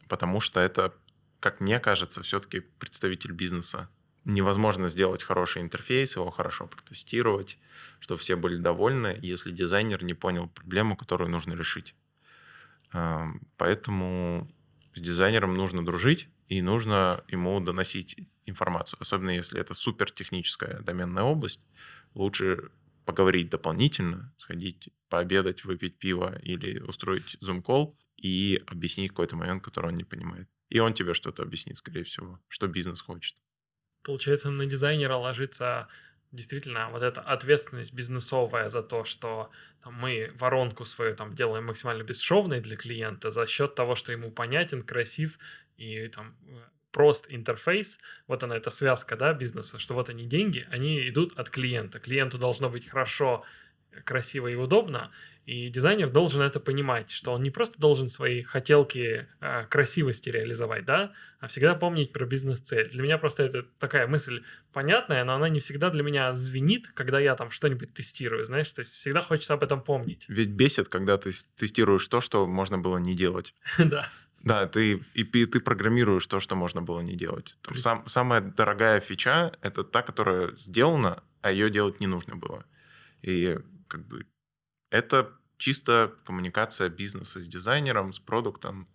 потому что это, как мне кажется, все-таки представитель бизнеса. Невозможно сделать хороший интерфейс, его хорошо протестировать, чтобы все были довольны, если дизайнер не понял проблему, которую нужно решить. Эм, Поэтому с дизайнером нужно дружить, и нужно ему доносить информацию. Особенно если это супер техническая доменная область, лучше поговорить дополнительно, сходить пообедать, выпить пиво или устроить зум-колл и объяснить какой-то момент, который он не понимает. И он тебе что-то объяснит, скорее всего, что бизнес хочет. Получается, на дизайнера ложится действительно вот эта ответственность бизнесовая за то, что там, мы воронку свою там делаем максимально бесшовной для клиента за счет того, что ему понятен, красив и там э, прост интерфейс. Вот она, эта связка, да, бизнеса, что вот они деньги, они идут от клиента. Клиенту должно быть хорошо, красиво и удобно, и дизайнер должен это понимать, что он не просто должен свои хотелки э, красивости реализовать, да, а всегда помнить про бизнес-цель. Для меня просто это такая мысль понятная, но она не всегда для меня звенит, когда я там что-нибудь тестирую, знаешь, то есть всегда хочется об этом помнить. Ведь бесит, когда ты тестируешь то, что можно было не делать. *laughs* Да. Да, ты, и пи- ты программируешь то, что можно было не делать. Там сам- самая дорогая фича — это та, которая сделана, а ее делать не нужно было. И как бы это чисто коммуникация бизнеса с дизайнером, с продуктом.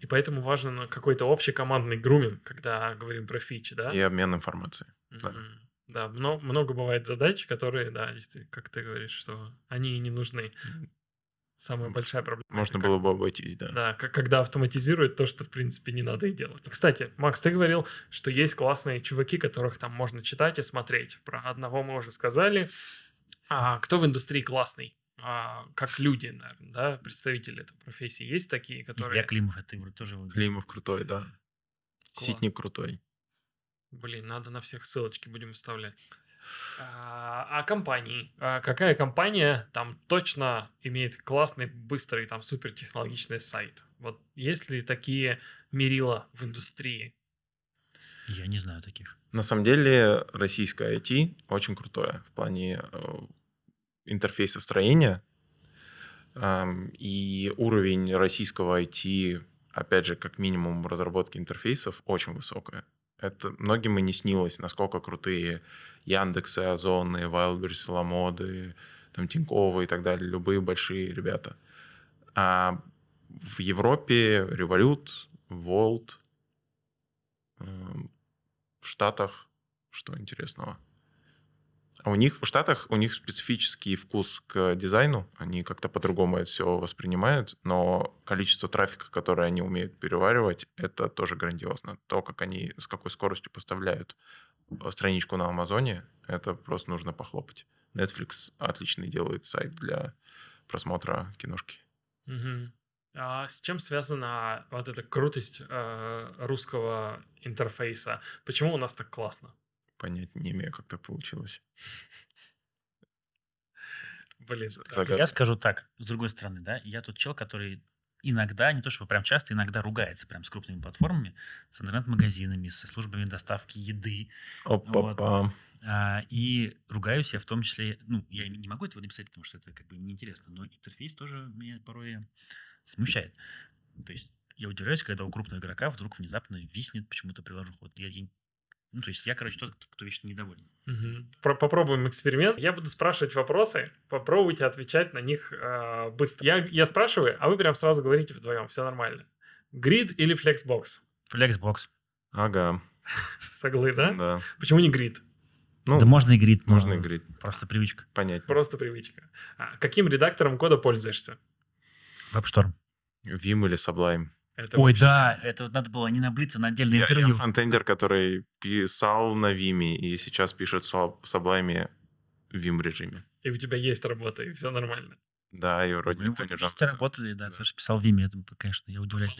И поэтому важен ну, какой-то общий командный груминг, когда говорим про фичи, да? И обмен информацией. Да. Мгм. Да, мно- много бывает задач, которые, да, действительно, как ты говоришь, что они не нужны. Самая большая проблема. Можно как- было бы обойтись, да. Да, как, когда автоматизируют то, что, в принципе, не надо и делать. Кстати, Макс, ты говорил, что есть классные чуваки, которых там можно читать и смотреть. Про одного мы уже сказали. А кто в индустрии классный? А, как люди, наверное, да, представители этой профессии. Есть такие, которые... Илья Климов, это вроде тоже... Климов крутой, да. Класс. Ситник крутой. Блин, надо на всех ссылочки будем вставлять. А, а компании? А какая компания там точно имеет классный, быстрый, там супертехнологичный сайт? Вот есть ли такие мерила в индустрии? Я не знаю таких. На самом деле российское IT очень крутое в плане э, интерфейса строения. И уровень российского IT, опять же, как минимум разработки интерфейсов, очень высокая. Это многим и не снилось, насколько крутые Яндексы, Озоны, Wildberries, Ламоды, там Тиньковы и так далее, любые большие ребята. А в Европе Revolut, Volt, в Штатах, что интересного? А у них в Штатах у них специфический вкус к дизайну, они как-то по-другому это все воспринимают, но количество трафика, которое они умеют переваривать, это тоже грандиозно. То, как они с какой скоростью поставляют э, страничку на Амазоне, это просто нужно похлопать. Netflix отличный делает сайт для просмотра киношки. Мгм. А с чем связана вот эта крутость э, русского интерфейса? Почему у нас так классно? Понять не имею, как так получилось. Блин, так. загадка. Я скажу так, с другой стороны, да, я тот чел, который иногда, не то чтобы прям часто, иногда ругается прям с крупными платформами, с интернет-магазинами, со службами доставки еды. Опа-па. А, и ругаюсь я в том числе, ну, я не могу этого написать, потому что это как бы неинтересно, но интерфейс тоже меня порой смущает. То есть я удивляюсь, когда у крупного игрока вдруг внезапно виснет почему-то приложу ход. Я, я- ну, то есть я, короче, тот, кто вечно недоволен. Мгм. Про- попробуем эксперимент. Я буду спрашивать вопросы, попробуйте отвечать на них э, быстро. Я, я спрашиваю, а вы прям сразу говорите вдвоем, все нормально. Грид или Flexbox? Flexbox. Ага, Соглы, да? да. Почему не грид? Ну, да можно и грид, но можно и говорить, Просто привычка. понять. Просто привычка. А каким редактором кода пользуешься? Веб-шторм. Vim или Sublime. Это Ой, вообще- да, это вот надо было не наблиться на отдельное Я, интервью. я фронтендер, который писал на Vim и сейчас пишет в в Sublime в Vim режиме. И у тебя есть работа, и все нормально. Да, и вроде Мы никто не жалуется. работали, да, Да. Саша писал в Виме, это, конечно, я удивляюсь.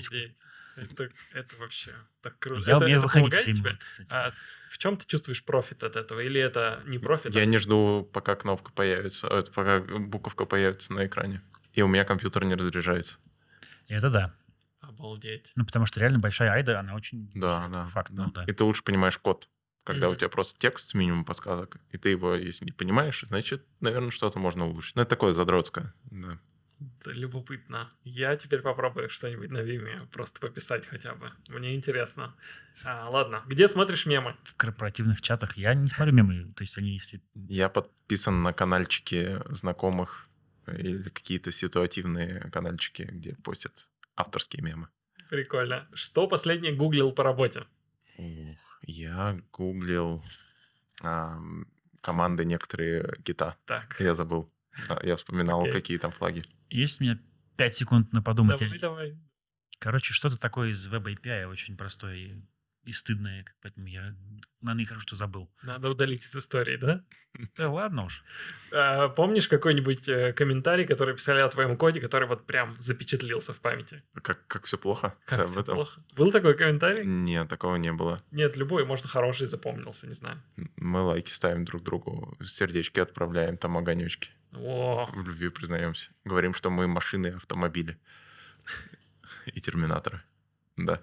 Это, это вообще так круто. Я это, умею это выходить помогает тебе? Кстати. А в чем ты чувствуешь профит от этого? Или это не профит? Я а- не жду, пока кнопка появится, э, пока буковка появится на экране. И у меня компьютер не разряжается. Это да. Обалдеть. Ну, потому что реально большая айда, она очень... Да, да. Факт, да. ну да. И ты лучше понимаешь код. Когда Мгм. у тебя просто текст с минимум подсказок, и ты его, если не понимаешь, значит, наверное, что-то можно улучшить. Ну, это такое задротское. Да. Это любопытно. Я теперь попробую что-нибудь на Виме просто пописать хотя бы. Мне интересно. А, ладно, где смотришь мемы? В корпоративных чатах я не смотрю мемы, то есть они если... Я подписан на канальчики знакомых или какие-то ситуативные канальчики, где постят авторские мемы. Прикольно. Что последнее гуглил по работе? Ух, Я гуглил ам, команды некоторые гита. Так, Я забыл. А, Я вспоминал, Окей. какие там флаги. Есть у меня 5 секунд на подумать. давай, Я- давай. Короче, что-то такое из веб API очень простое и, стыдное, поэтому я, наверное, хорошо, что забыл. Надо удалить из истории, да? *laughs* Да ладно уж. А, помнишь какой-нибудь э, комментарий, который писали о твоем коде, который вот прям запечатлился в памяти? Как, как все плохо? Как всё этом? плохо? Был такой комментарий? Нет, такого не было. Нет, любой, может, хороший запомнился, не знаю. Мы лайки ставим друг другу, сердечки отправляем, там огонечки. О, В любви признаемся. Говорим, что мы машины, автомобили *laughs* и терминаторы. Да.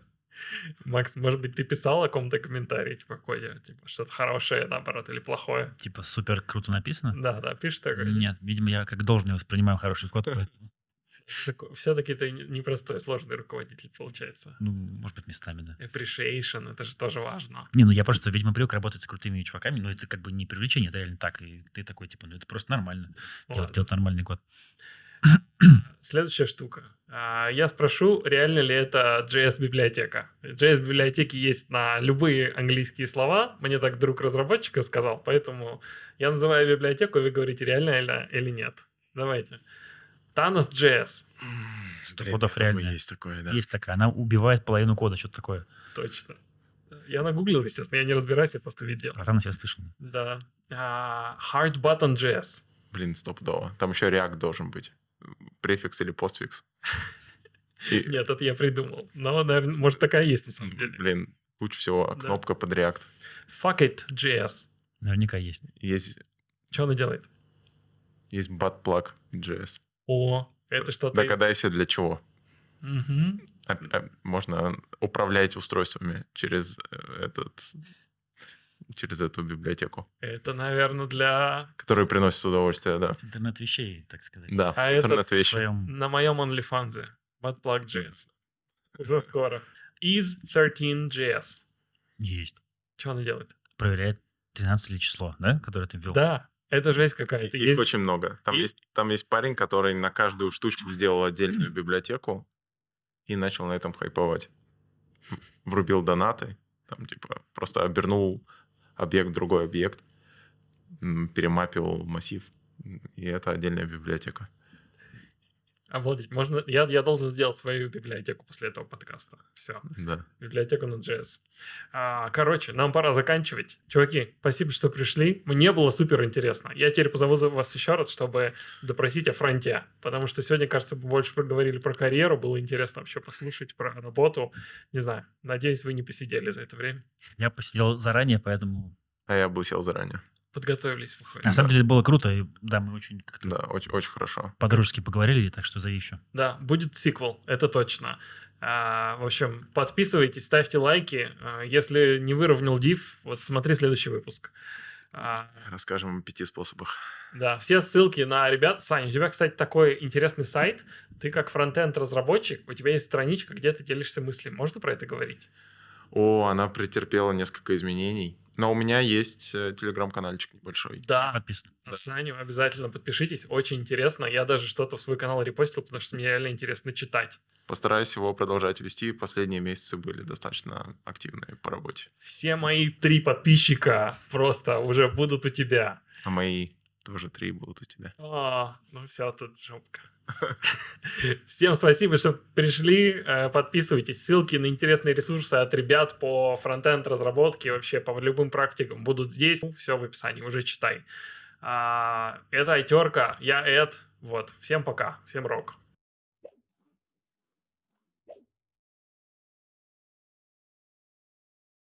Макс, может быть, ты писал о ком-то комментарии, типа, коде, типа, что-то хорошее, наоборот, или плохое? Типа супер круто написано. Да, да, пишешь такое? Нет, видимо, я как должен воспринимаю хороший поэтому, *laughs* Все-таки ты не- непростой, сложный руководитель, получается. ну, может быть, местами, да. Appreciation, это же тоже важно. Не, ну я просто, видимо, привык работать с крутыми чуваками, но это как бы не привлечение, это реально так, и ты такой, типа, ну это просто нормально, делать, делать нормальный код. Следующая штука. А, Я спрошу, реально ли это JS-библиотека. JS-библиотеки есть на любые английские слова. Мне так друг разработчика сказал, поэтому я называю библиотеку, и вы говорите, реально или, нет. Давайте. Thanos JS. Сто кодов реально. Есть такое, да. Есть такая, она убивает половину кода, что-то такое. Точно. Я нагуглил, естественно, я не разбираюсь, я просто видел. А там я слышал. Да. А, Hard Button JS. Блин, стопудово. Там еще React должен быть. Префикс или постфикс. *laughs* И, Нет, это я придумал. Но, наверное, может, такая есть на самом деле. блин, куча всего. Да. Кнопка под React. Fuck it JS. Наверняка есть. Есть, Что она делает? есть buttplug JS. О, это что-то... Догадайся, для чего. А- а Можно управлять устройствами через э, этот через эту библиотеку, Это, наверное, для... которая приносит удовольствие, да. Интернет вещей, так сказать. Да, А интернет вещи. своем... На моем OnlyFans. Buttplug.js. Уже скоро. Is13.js. Есть. Что она делает? Проверяет 13 ли число, да, которое ты ввел. Да, это жесть какая-то. Их Есть... очень много. Там И- есть, там есть парень, который на каждую штучку сделал отдельную библиотеку и начал на этом хайповать. Врубил донаты, там типа просто обернул объект другой объект, перемапил массив, и это отдельная библиотека. Обалдеть. Можно... Я, я должен сделать свою библиотеку после этого подкаста. Все. Да. библиотеку на JS. А, короче, нам пора заканчивать. Чуваки, спасибо, что пришли. Мне было супер интересно. Я теперь позову вас еще раз, чтобы допросить о фронте. Потому что сегодня, кажется, мы больше проговорили про карьеру. Было интересно вообще послушать про работу. Не знаю. Надеюсь, вы не посидели за это время. Я посидел заранее, поэтому... А я бы сел заранее. Подготовились, выходит. На самом деле было круто, и да, мы очень как-то Да, очень, очень хорошо. по-дружески поговорили, так что зови еще. Да, будет сиквел, это точно. А, в общем, подписывайтесь, ставьте лайки. А, если не выровнял div, вот смотри следующий выпуск. А, Расскажем о пяти способах. Да, все ссылки на ребят. Саня, у тебя, кстати, такой интересный сайт. Ты как фронтенд разработчик, у тебя есть страничка, где ты делишься мыслями. Можно про это говорить? О, она претерпела несколько изменений. Но у меня есть э, телеграм-канальчик небольшой. Да. Подписан. На Саню обязательно подпишитесь, очень интересно. Я даже что-то в свой канал репостил, потому что мне реально интересно читать. Постараюсь его продолжать вести. Последние месяцы были достаточно активные по работе. Все мои три подписчика просто уже будут у тебя. А мои тоже три будут у тебя. А, ну все, тут жопка. *laughs* Всем спасибо, что пришли. Э, Подписывайтесь. Ссылки на интересные ресурсы от ребят по фронтенд разработке, вообще по любым практикам будут здесь. Все в описании, уже читай. А, Это Айтерка, я Эд. Вот. Всем пока. Всем рок.